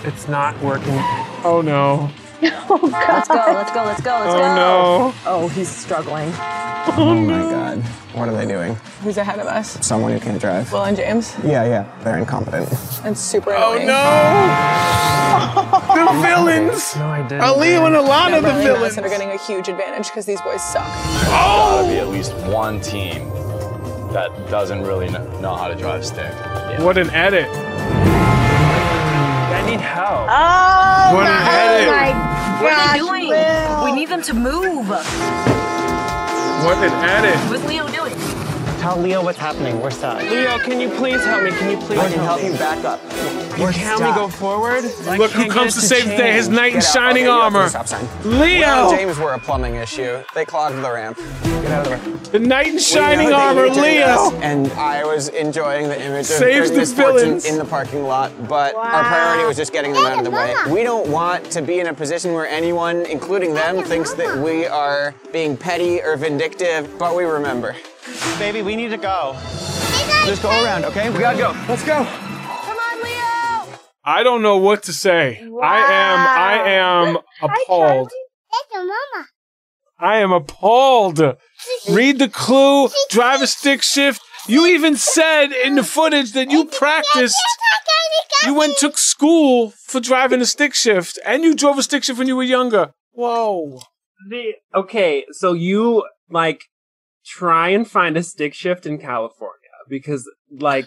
It's not working. Oh no. Oh, let's go, let's go, let's go, let's Oh go. no. Oh, he's struggling. Oh, oh my god. What are they doing? Who's ahead of us? Someone who can't drive. Will and James. Yeah, yeah. They're incompetent. And super Oh annoying. no! the villains. No, I didn't. Are Leo and Alana the Beverly and villains? Are getting a huge advantage because these boys suck. Oh! Gotta be at least one team that doesn't really know, know how to drive stick. What an edit! I need help. Oh, What an my, oh edit. oh my What are they doing? Will. We need them to move. What an edit! What's Leo doing? Tell Leo what's happening. We're stuck. Leo, can you please help me? Can you please I can help help me? you back up. You We're can help me go forward? I Look who comes get to save the day. His knight in shining Okay, you have to armor. Stop sign. Leo! Will and James were a plumbing issue. They clogged the ramp. Get out of the way. The knight in shining We know that armor, Leo! this, And I was enjoying the image of Saves their the misfortune villains. in the parking lot, but our priority was just getting them out of the way. We don't want to be in a position where anyone, including them, thinks that we are being petty or vindictive, but we remember. Baby, we need to go. Just go around, okay? We gotta go. Let's go. Come on, Leo. I don't know what to say. I am, I am appalled. That's your mama. I am appalled. Read the clue, drive a stick shift. You even said in the footage that you practiced. You went took school for driving a stick shift, and you drove a stick shift when you were younger. Whoa. The, okay, so you like try and find a stick shift in California because like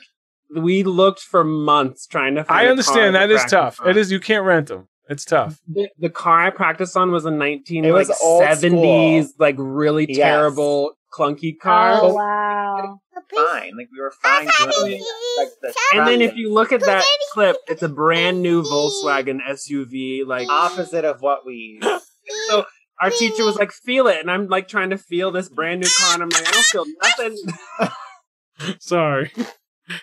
we looked for months trying to find I a car understand to that is tough. on. It is. You can't rent them. It's tough. The, the car I practiced on was a 19 It was like old 70s school. like really Yes. terrible clunky car. Oh, wow. Fine. Like we were fine doing like the And then if you look at that clip, it's a brand new Volkswagen SUV like opposite of what we so our teacher was like, feel it. And I'm like trying to feel this brand new car. And I'm like, I don't feel nothing. Sorry.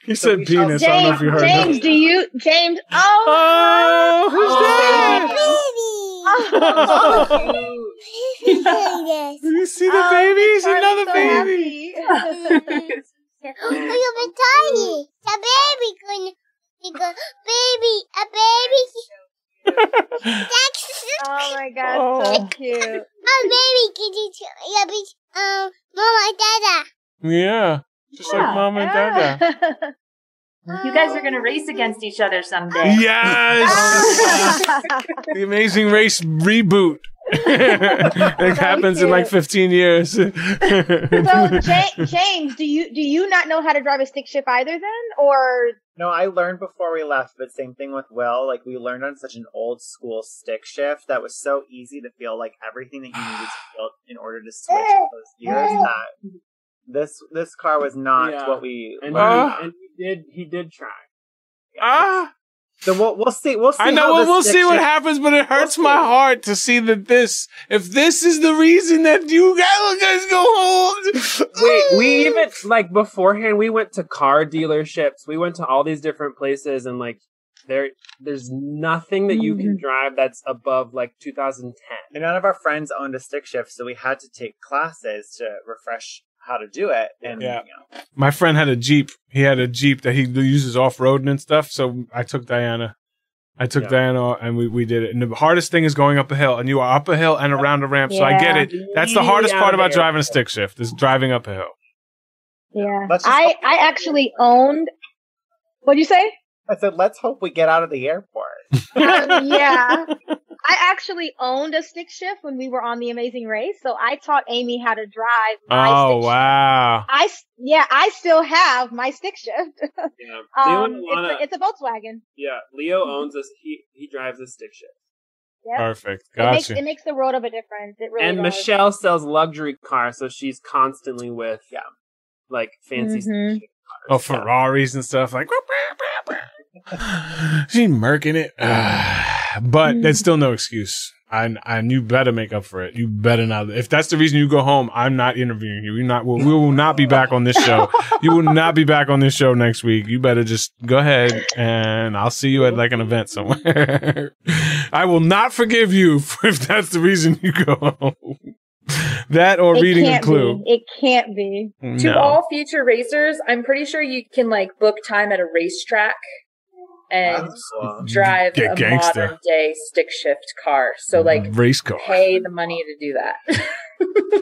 He So said we shall- penis. I don't know if you heard James, him. do you, James? Oh, Oh, who's oh, that? Baby. Oh, Did you see the Oh, babies? Charlie's Another so baby. Oh, you're a tiny. The baby gonna, baby, a baby. That's oh my god, Oh. so cute. a baby. Can you, yeah, be, um, mama, and dada. Yeah. Just like mom and dada. You guys are gonna race against each other someday. Yes! the Amazing Race reboot. it happens in like 15 years. so, Ja- James, do you do you not know how to drive a stick shift either then, or No, I learned before we left, but same thing with Will. Like we learned on such an old school stick shift that was so easy to feel like everything that you needed to feel in order to switch those gears that this this car was not Yeah. what we And, learned. he, and he did he did try. ah, So we'll we'll see we'll see. I know we'll, this we'll see what happens, but it hurts We'll my heart to see that this, if this is the reason that you guys, guys go home. Wait, we even like beforehand we went to car dealerships. We went to all these different places and like there there's nothing that you can mm-hmm. drive that's above like 2010. And none of our friends owned a stick shift, so we had to take classes to refresh how to do it. And Yeah. you know, My friend had a Jeep. He had a Jeep that he uses off roading and stuff. So I took Diana. I took Yeah. Diana and we, we did it. And the hardest thing is going up a hill. And you are up a hill and around a ramp. So I get it. That's the hardest out part about driving a stick shift is driving up a hill. yeah? I I actually owned. What'd you say? I said, let's hope we get out of the airport. yeah. I actually owned a stick shift when we were on the Amazing Race, so I taught Amy how to drive. My Oh, stick shift. wow. I s- yeah, I still have my stick shift. Yeah. Leo um, and it's, a, it's, a Volkswagen. yeah, Leo owns this he he drives a stick shift. Yep. Perfect. It makes Gotcha. it makes the world of a difference. It really and does. Michelle sells luxury cars, so she's constantly with Yeah. like fancy Mhm. stick shift Oh, cars. Yeah. Ferraris and stuff like. she murking it, but that's mm. still no excuse. I, and you better make up for it. You better not. If that's the reason you go home, I'm not interviewing you. We not. We will not be back on this show. You will not be back on this show next week. You better just go ahead, and I'll see you at like an event somewhere. I will not forgive you if that's the reason you go home. That or it reading a clue. Be. It can't be. To all future racers, I'm pretty sure you can like book time at a racetrack and drive Get a gangster. modern day stick shift car. So like race car. pay the money to do that.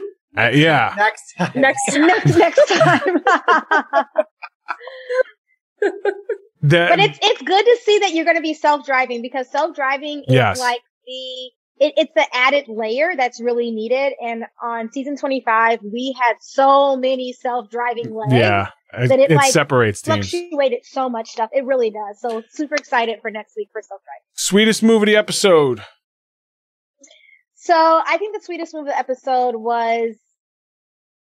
Uh, yeah. Next time. Next next next time. The- but it's it's good to see that you're going to be self driving because self driving is Yes. like the it, it's the added layer that's really needed. And on season 25, we had so many self driving legs. yeah. It, that it, it like separates teams. fluctuated so much stuff. It really does. So super excited for next week for self drive. Sweetest movie of the episode. So I think the sweetest move of the episode was,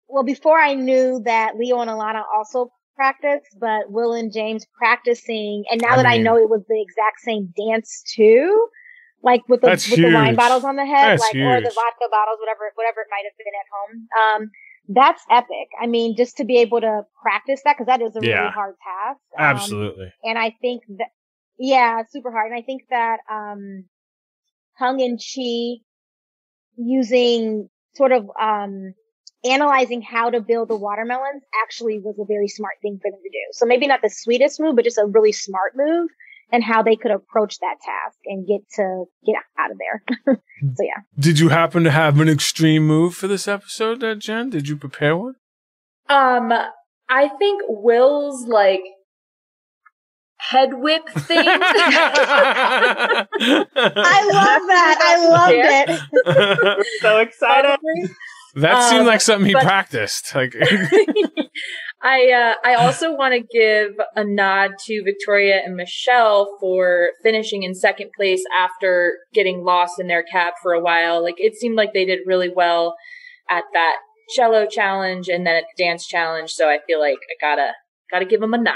well, before I knew that Leo and Alana also practiced, but Will and James practicing, and now I that I know it was the exact same dance too, like with the with the wine bottles on the head, That's like or the vodka bottles, whatever whatever it might have been at home. Um, that's epic. I mean, just to be able to practice that because that is a really Yeah. hard task. Um, Absolutely. and I think that, yeah, super hard. And I think that, um, Hung and Chee using sort of, um, analyzing how to build the watermelons actually was a very smart thing for them to do. So maybe not the sweetest move, but just a really smart move and how they could approach that task and get to get out of there. so yeah. Did you happen to have an extreme move for this episode, uh, Jen? Did you prepare one? Um, I think Will's like head whip thing. I love that. I loved it. so excited. That seemed Um, like something he but- practiced. Like, I uh, I also want to give a nod to Victoria and Michelle for finishing in second place after getting lost in their cab for a while. Like it seemed like they did really well at that cello challenge and then at the dance challenge. So I feel like I gotta gotta give them a nod.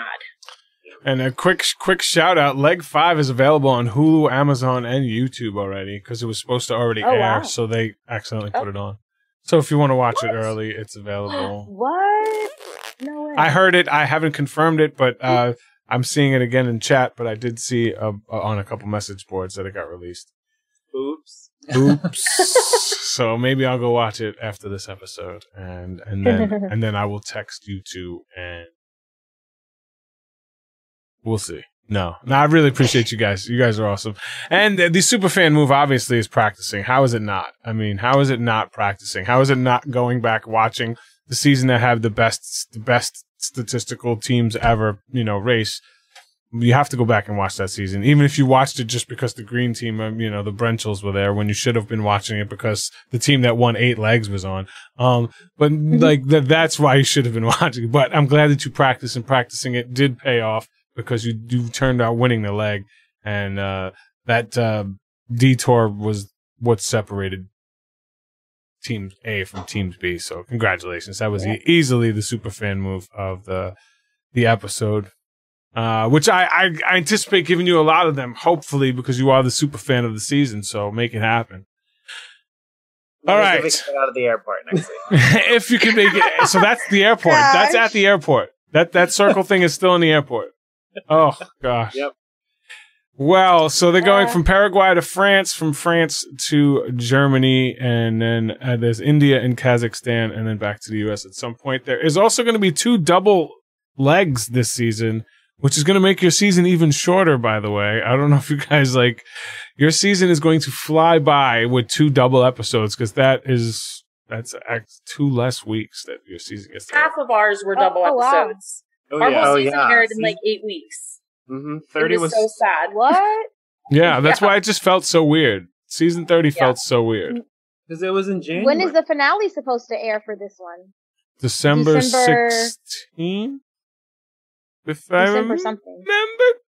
and a quick, quick shout out. Leg Five is available on Hulu, Amazon, and YouTube already because it was supposed to already Oh, air, wow. so they accidentally put it on. So if you want to watch it early, it's available. What? No way. I heard it. I haven't confirmed it, but uh, I'm seeing it again in chat. But I did see uh, on a couple message boards that it got released. Oops. Oops. so maybe I'll go watch it after this episode, and and then and then I will text you two, and we'll see. No, no, I really appreciate you guys. You guys are awesome. And the, the super fan move obviously is practicing. How is it not? I mean, how is it not practicing? How is it not going back watching the season that have the best the best statistical teams ever? You know, race. You have to go back and watch that season, even if you watched it just because the green team, um, you know, the Brenchels were there when you should have been watching it because the team that won eight legs was on. Um, but like that, that's why you should have been watching. But I'm glad that you practiced and practicing it did pay off because you you turned out winning the leg, and uh, that uh, detour was what separated Team A from Team B. So congratulations, that was e- easily the super fan move of the the episode. Uh, which I, I, I anticipate giving you a lot of them, hopefully, because you are the super fan of the season. So make it happen. All Maybe right. we can get out of the airport next week. if you can make it, so that's the airport. That's at the airport. That that circle thing is still in the airport. Oh gosh. Yep. Well, so they're going from Paraguay to France, from France to Germany, and then uh, there's India and Kazakhstan, and then back to the U.S. at some point. There is also going to be two double legs this season, which is going to make your season even shorter. By the way, I don't know if you guys like your season is going to fly by with two double episodes because that is that's act- two less weeks that your season gets. Half of ours were Oh, double oh, wow. episodes. Oh, Our yeah. whole Oh, season yeah. aired in like eight weeks. Mm-hmm. It Thirty was, was so sad. What? Yeah, that's Yeah. why it just felt so weird. Season 30 felt so weird. because it was in January. When is the finale supposed to air for this one? December, December- 16? If I December remember something.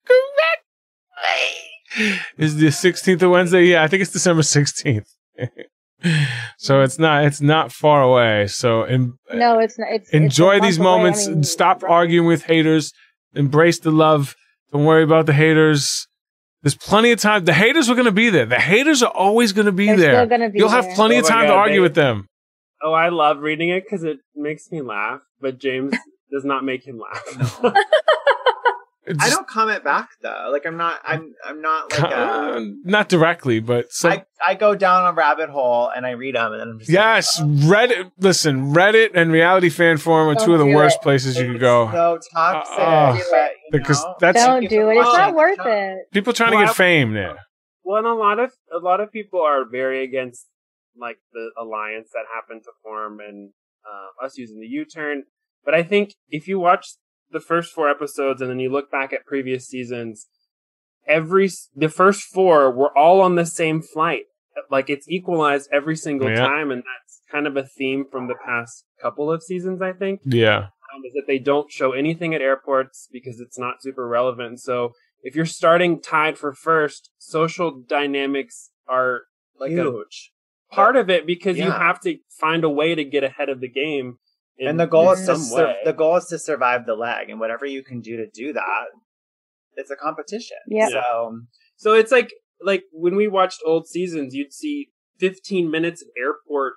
correctly. Is the 16th a Wednesday? Yeah, I think it's December 16th. so it's not it's not far away. So em- No, it's not. It's, it's enjoy month these away. I moments mean, and stop arguing with haters. Embrace the love. Don't worry about the haters. There's plenty of time. The haters are going to be there. The haters are always going to be They're there. still be You'll have plenty Oh of my time to argue they- with them. Oh, I love reading it because it makes me laugh, but James does not make him laugh. I don't comment back though. Like I'm not. I'm. I'm not like. Uh, Uh, not directly, but some, I I go down a rabbit hole and I read them and then I'm just. yes, Reddit. Listen, Reddit and Reality Fan Forum are Don't two of the worst it. places you Like, could go. So toxic. Uh, but, because know, that's Don't do it. It's Oh, not worth it. people trying to get I- fame there. well, and a lot of a lot of people are very against like the alliance that happened to form and uh, us using the U-turn. But I think if you watch the first four episodes and then you look back at previous seasons, every the first four were all on the same flight. Like it's equalized every single Yeah. time, and that's kind of a theme from the past couple of seasons. I think Yeah. um, is that they don't show anything at airports because it's not super relevant. So if you're starting tied for first, social dynamics are like Huge. a part of it because you have to find a way to get ahead of the game. In- and the goal is to some sur- the goal is to survive the leg, and whatever you can do to do that, it's a competition. Yeah. So So it's like like when we watched old seasons, you'd see 15 minutes of airport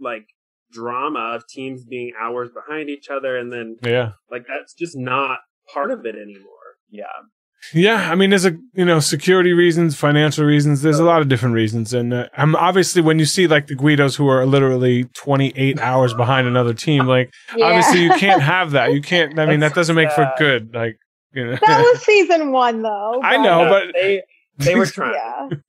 like drama of teams being hours behind each other, and then Yeah. like that's just not part of it anymore. Yeah. Yeah, I mean, there's a you know security reasons, financial reasons. There's a lot of different reasons, and uh, I'm obviously when you see like the Guidos who are literally 28 hours behind another team, like Yeah. obviously you can't have that. You can't. I mean, that doesn't make for good. Like you know, That was season one, though. I know, but they they were trying.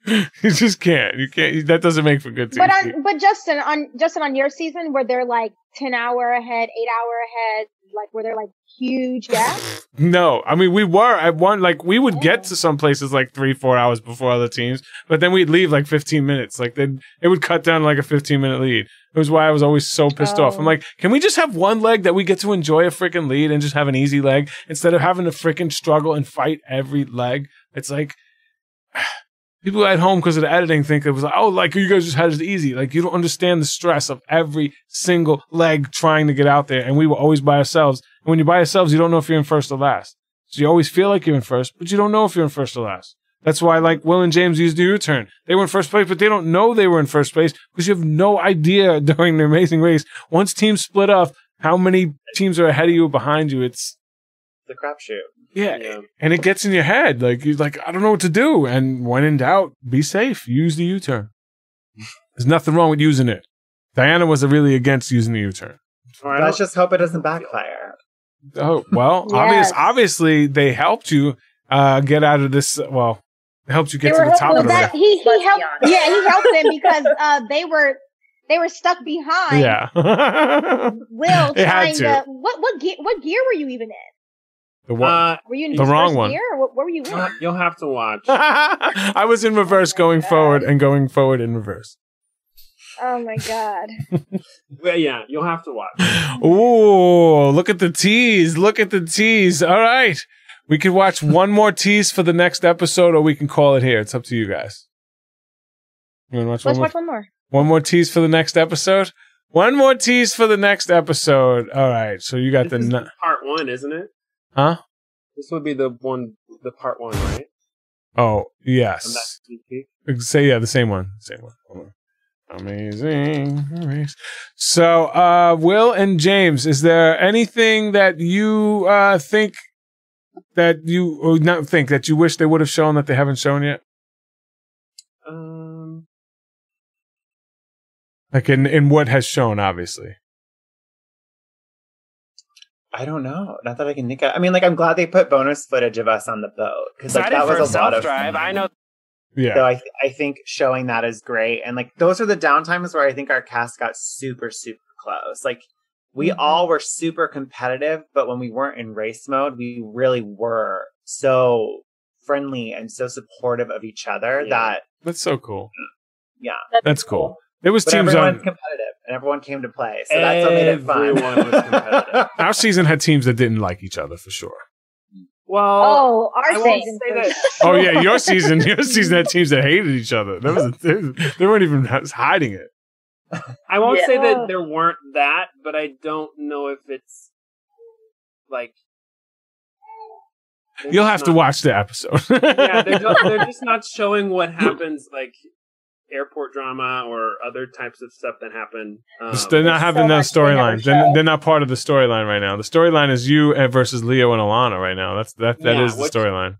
Yeah. you just can't. You can't. That doesn't make for good TV. But on, but Justin, on Justin, on your season, where they're like ten hour ahead, eight hour ahead, like were they're like huge gaps. No, I mean we were at one like we would get to some places like three, four hours before other teams, but then we'd leave like fifteen minutes. Like then it would cut down like a fifteen minute lead. It was why I was always so pissed off. I'm Oh. like, can we just have one leg that we get to enjoy a freaking lead and just have an easy leg instead of having to freaking struggle and fight every leg? It's like people at home because of the editing think it was like, oh, like you guys just had it easy. Like you don't understand the stress of every single leg trying to get out there. And we were always by ourselves. And when you're by yourselves, you don't know if you're in first or last. So you always feel like you're in first, but you don't know if you're in first or last. That's why, like Will and James used the U-turn. They were in first place, but they don't know they were in first place because you have no idea during the amazing race. Once teams split up, how many teams are ahead of you or behind you? It's the crapshoot. Yeah, and it gets in your head. Like you're like, I don't know what to do. And when in doubt, be safe. Use the U-turn. There's nothing wrong with using it. Diana was really against using the U-turn. Let's just hope it doesn't backfire. Oh well, obvious, obviously they helped you uh, get out of this. Well, they helped you get They to the top of the that list. he he helped. Yeah, he helped them because uh, they were they were stuck behind. Yeah, Will They had trying to. to. What what gear what gear were you even in? The one. Uh, Were you in The wrong one. gear or what, what were you in? you'll have to watch. I was in reverse going forward and going forward in reverse. Oh my god. But yeah, you'll have to watch. Ooh, look at the tease. Look at the tease. All right. We could watch one more tease for the next episode or we can call it here. It's up to you guys. You want to watch one Let's more? watch one more. One more tease for the next episode? One more tease for the next episode. All right. So you got the. This is n- part one, isn't it? Huh? This would be the one, the part one, right? Oh, yes. Say, yeah, the same one. Same one. Amazing. So, uh, Will and James, is there anything that you uh, think that you or not think that you wish they would have shown that they haven't shown yet? Um, Like in in what has shown, obviously. I don't know. Not that I can think of. I mean, like, I'm glad they put bonus footage of us on the boat because like that was a lot of self-drive. I know Yeah. So I, th- I think showing that is great, and like those are the downtimes where I think our cast got super super close. Like we Mm-hmm. all were super competitive, but when we weren't in race mode, we really were so friendly and so supportive of each other Yeah. that That's so cool. yeah. That's cool. It was But teams on competitive, and everyone came to play, so that's what made it fun. Everyone was competitive. our season had teams that didn't like each other for sure. Well, Oh, our I won't season. say that. Oh yeah, your season, your season had teams that hated each other. There was a, they, they weren't even hiding it. I won't Yeah. say that there weren't that, but I don't know if it's like. You'll just have to watch the episode. yeah, they're, ju- they're just not showing what happens, like airport drama or other types of stuff that happen. Um, they're not having so those much they never storylines. They're, they're not part of the storyline right now. The storyline is you versus Leo and Alana right now. That's that that Yeah, is the storyline.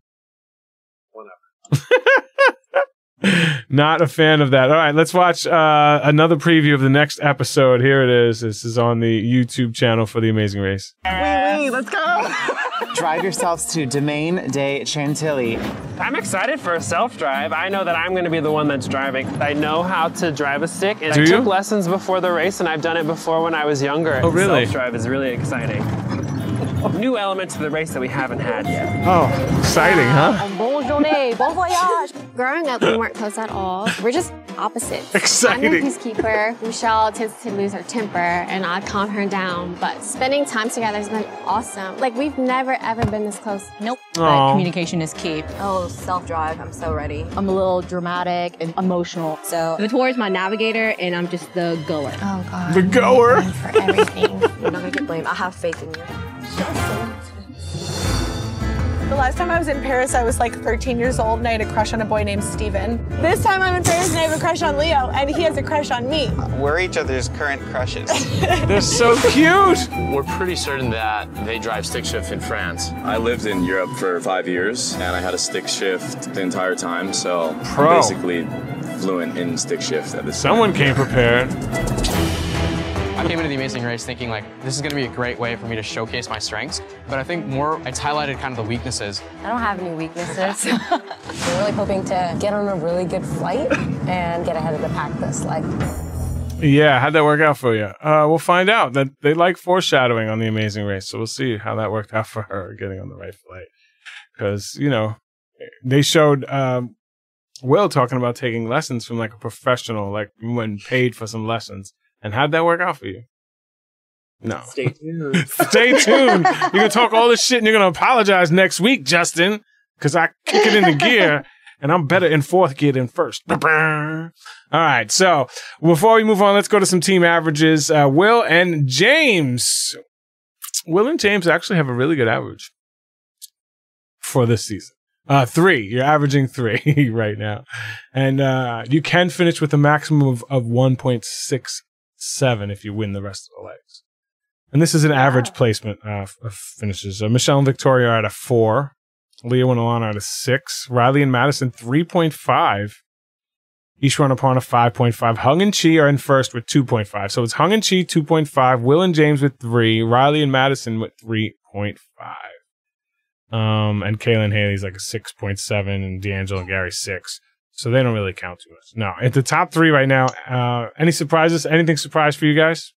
whatever. Not a fan of that. All right, let's watch uh, another preview of the next episode. Here it is. This is on the YouTube channel for The Amazing Race. Wee wee, let's go. Drive yourselves to Domaine de Chantilly. I'm excited for a self-drive. I know that I'm going to be the one that's driving. I know how to drive a stick. And Do I you? took lessons before the race, and I've done it before when I was younger. Oh, really? Self-drive is really exciting. New element to the race that we haven't had yet. Oh, exciting, huh? Bon journée, bon voyage. Growing up, we weren't close at all. We're just opposites. Exciting. I'm a peacekeeper. Michelle tends to lose her temper, and I calm her down. But spending time together has been awesome. Like we've never ever been this close. Nope. Aw. communication is key. Oh, self-drive. I'm so ready. I'm a little dramatic and emotional. So the tour is my navigator, and I'm just the goer. Oh God. The goer. For everything. You're not gonna get blamed. I have faith in you. The last time I was in Paris, I was like 13 years old and I had a crush on a boy named Steven. This time I'm in Paris and I have a crush on Leo and he has a crush on me. We're each other's current crushes. They're so cute. We're pretty certain that they drive stick shift in France. I lived in Europe for five years and I had a stick shift the entire time, so Pro. I'm basically fluent in stick shift at this Someone came prepared. I came into the Amazing Race thinking like this is going to be a great way for me to showcase my strengths, but I think more it's highlighted kind of the weaknesses. I don't have any weaknesses. I'm really hoping to get on a really good flight and get ahead of the pack this like. Yeah, how'd that work out for you? Uh, we'll find out. That they like foreshadowing on the Amazing Race, so we'll see how that worked out for her getting on the right flight. Because you know, they showed um, Will talking about taking lessons from like a professional, like when paid for some lessons. And how'd that work out for you? No. Stay tuned. Stay tuned. You're gonna talk all this shit and you're gonna apologize next week, Justin, because I kick it into gear and I'm better in fourth gear than first. All right. So before we move on, let's go to some team averages. Uh, Will and James. Will and James actually have a really good average for this season. Uh, three. You're averaging three right now. And, uh, you can finish with a maximum of, of 1.67 if you win the rest of the legs. And this is an average placement uh, of finishes. So Michelle and Victoria are at a four. Leo and Alana are at a six. Riley and Madison, 3.5. Eswar and Aparna 5.5. Hung and Chee are in first with 2.5. So it's Hung and Chee 2.5. Will and James with three. Riley and Madison with 3.5. Um, and Kaylynn Haley's like a 6.7 and D'Angelo and Gary six. So they don't really count to us. No, at the top three right now, uh, any surprises? Anything surprise for you guys?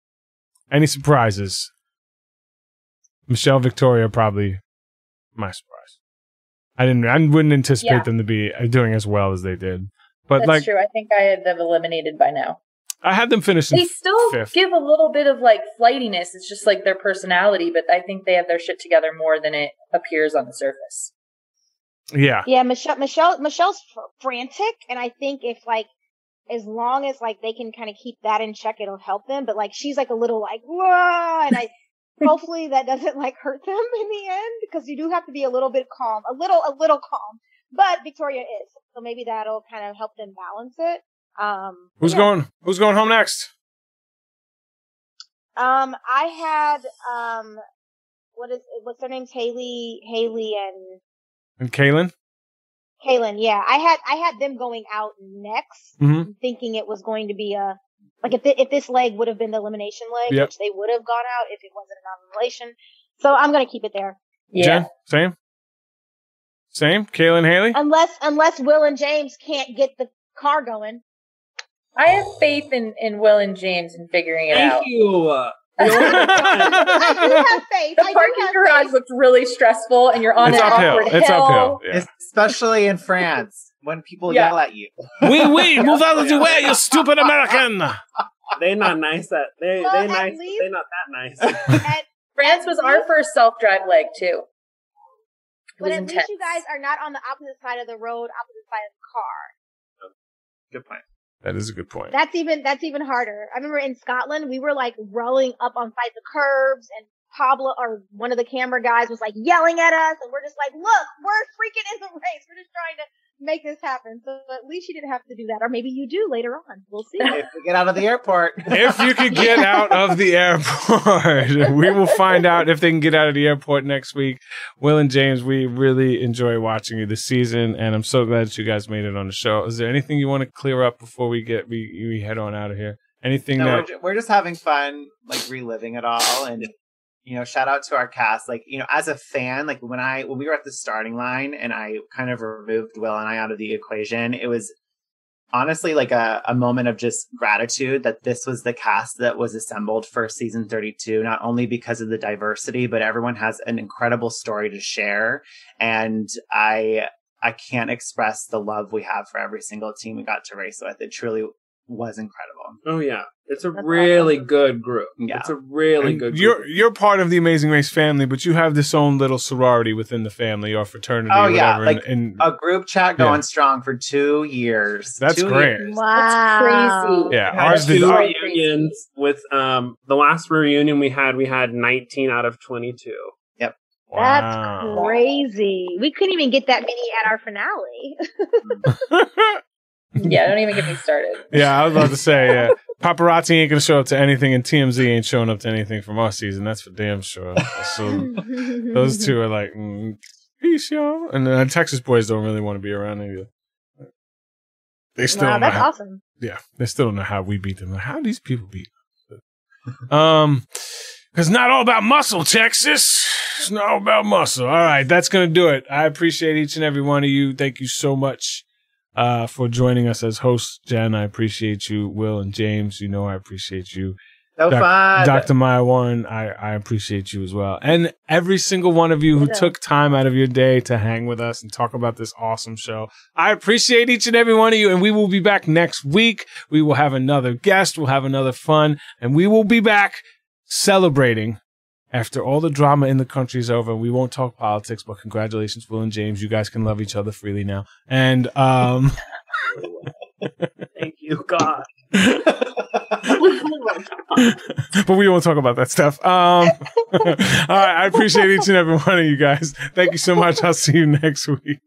Any surprises? Michelle, Victoria, probably my surprise. I didn't. I wouldn't anticipate Yeah. them to be doing as well as they did. But That's like, true. I think I had them eliminated by now. I had them finish They still fifth. give a little bit of like flightiness. It's just like their personality, but I think they have their shit together more than it appears on the surface. Yeah, Yeah, Michelle, Michelle, Michelle's fr- frantic, and I think if like, as long as like they can kind of keep that in check, it'll help them. But like, she's like a little like, whoa, and I, hopefully that doesn't like hurt them in the end because you do have to be a little bit calm, a little, a little calm. But Victoria is, so maybe that'll kind of help them balance it. Um, who's yeah. going? Who's going home next? Um, I had um, what is what's their names? Haley, Haley, and And Kaylynn. Kaylynn, yeah, I had I had them going out next, Mhm. thinking it was going to be a like if the, if this leg would have been the elimination leg, Yep. which they would have gone out if it wasn't a non-elimination. So I'm gonna keep it there, Jen, same. Same. Kaylynn, Haley. unless unless Will and James can't get the car going. I have faith in, in Will and James in figuring it Thank out. you. I do have faith. The I parking have garage faith. looked really stressful, and you're on It's an uphill. awkward It's hill. uphill. Yeah. Especially in France when people Yeah. yell at you. we we move out of the way, you stupid American. They're not nice that they Well, they nice. least- They not that nice. At- France was our first self-drive leg too. It but at intense. least you guys are not on the opposite side of the road, opposite side of the car. Good point. That is a good point. That's even that's even harder. I remember in Scotland we were like rolling up on sides the curbs and Pablo or one of the camera guys was like yelling at us and we're just like, look, we're freaking in the race. We're just trying to make this happen. So at least you didn't have to do that, or maybe you do later on. We'll see. If we get out of the airport. if you could get out of the airport, we will find out if they can get out of the airport next week. Will and James, we really enjoy watching you this season, and I'm so glad that you guys made it on the show. Is there anything you want to clear up before we get we, we head on out of here? Anything No, that we're just having fun, like reliving it all, and you know, shout out to our cast. Like, you know, as a fan, like when I when we were at the starting line and I kind of removed Will and I out of the equation, it was honestly like a, a moment of just gratitude that this was the cast that was assembled for season 32 not only because of the diversity but everyone has an incredible story to share and i i can't express the love we have for every single team we got to race with it truly was incredible Oh yeah, it's a really good group. Yeah. It's a really And good. Group. You're you're part of the Amazing Race family, but you have this own little sorority within the family or fraternity. oh or yeah whatever, like and, and a group chat Yeah. going strong for two years That's Two great. years. Wow. crazy. yeah, We had ours did. two our- reunions with um the last reunion we had. We had 19 out of 22. Yep. That's crazy. We couldn't even get that many at our finale. Yeah, don't even get me started. Yeah, I was about to say, yeah. Paparazzi ain't gonna show up to anything, and TMZ ain't showing up to anything from our season. That's for damn sure. So those two are like, mm, peace, y'all. And the Texas boys don't really want to be around either. They still wow, don't know that's how, awesome. yeah, they still don't know how we beat them. Like, how do these people beat? us? um, because not all about muscle, Texas. It's not all about muscle. All right, that's gonna do it. I appreciate each and every one of you. Thank you so much uh, for joining us as hosts, Jen. I appreciate you, Will and James. You know I appreciate you. So fun. Dr. Maya Warren, I, I appreciate you as well. And every single one of you who Ditto. took time out of your day to hang with us and talk about this awesome show. I appreciate each and every one of you. And we will be back next week. We will have another guest. We'll have another fun. And we will be back celebrating after all the drama in the country is over. We won't talk politics, but congratulations, Will and James. You guys can love each other freely now. And, um, Thank you, God. but we won't talk about that stuff. Um, all right. I appreciate each and every one of you guys. Thank you so much. I'll see you next week.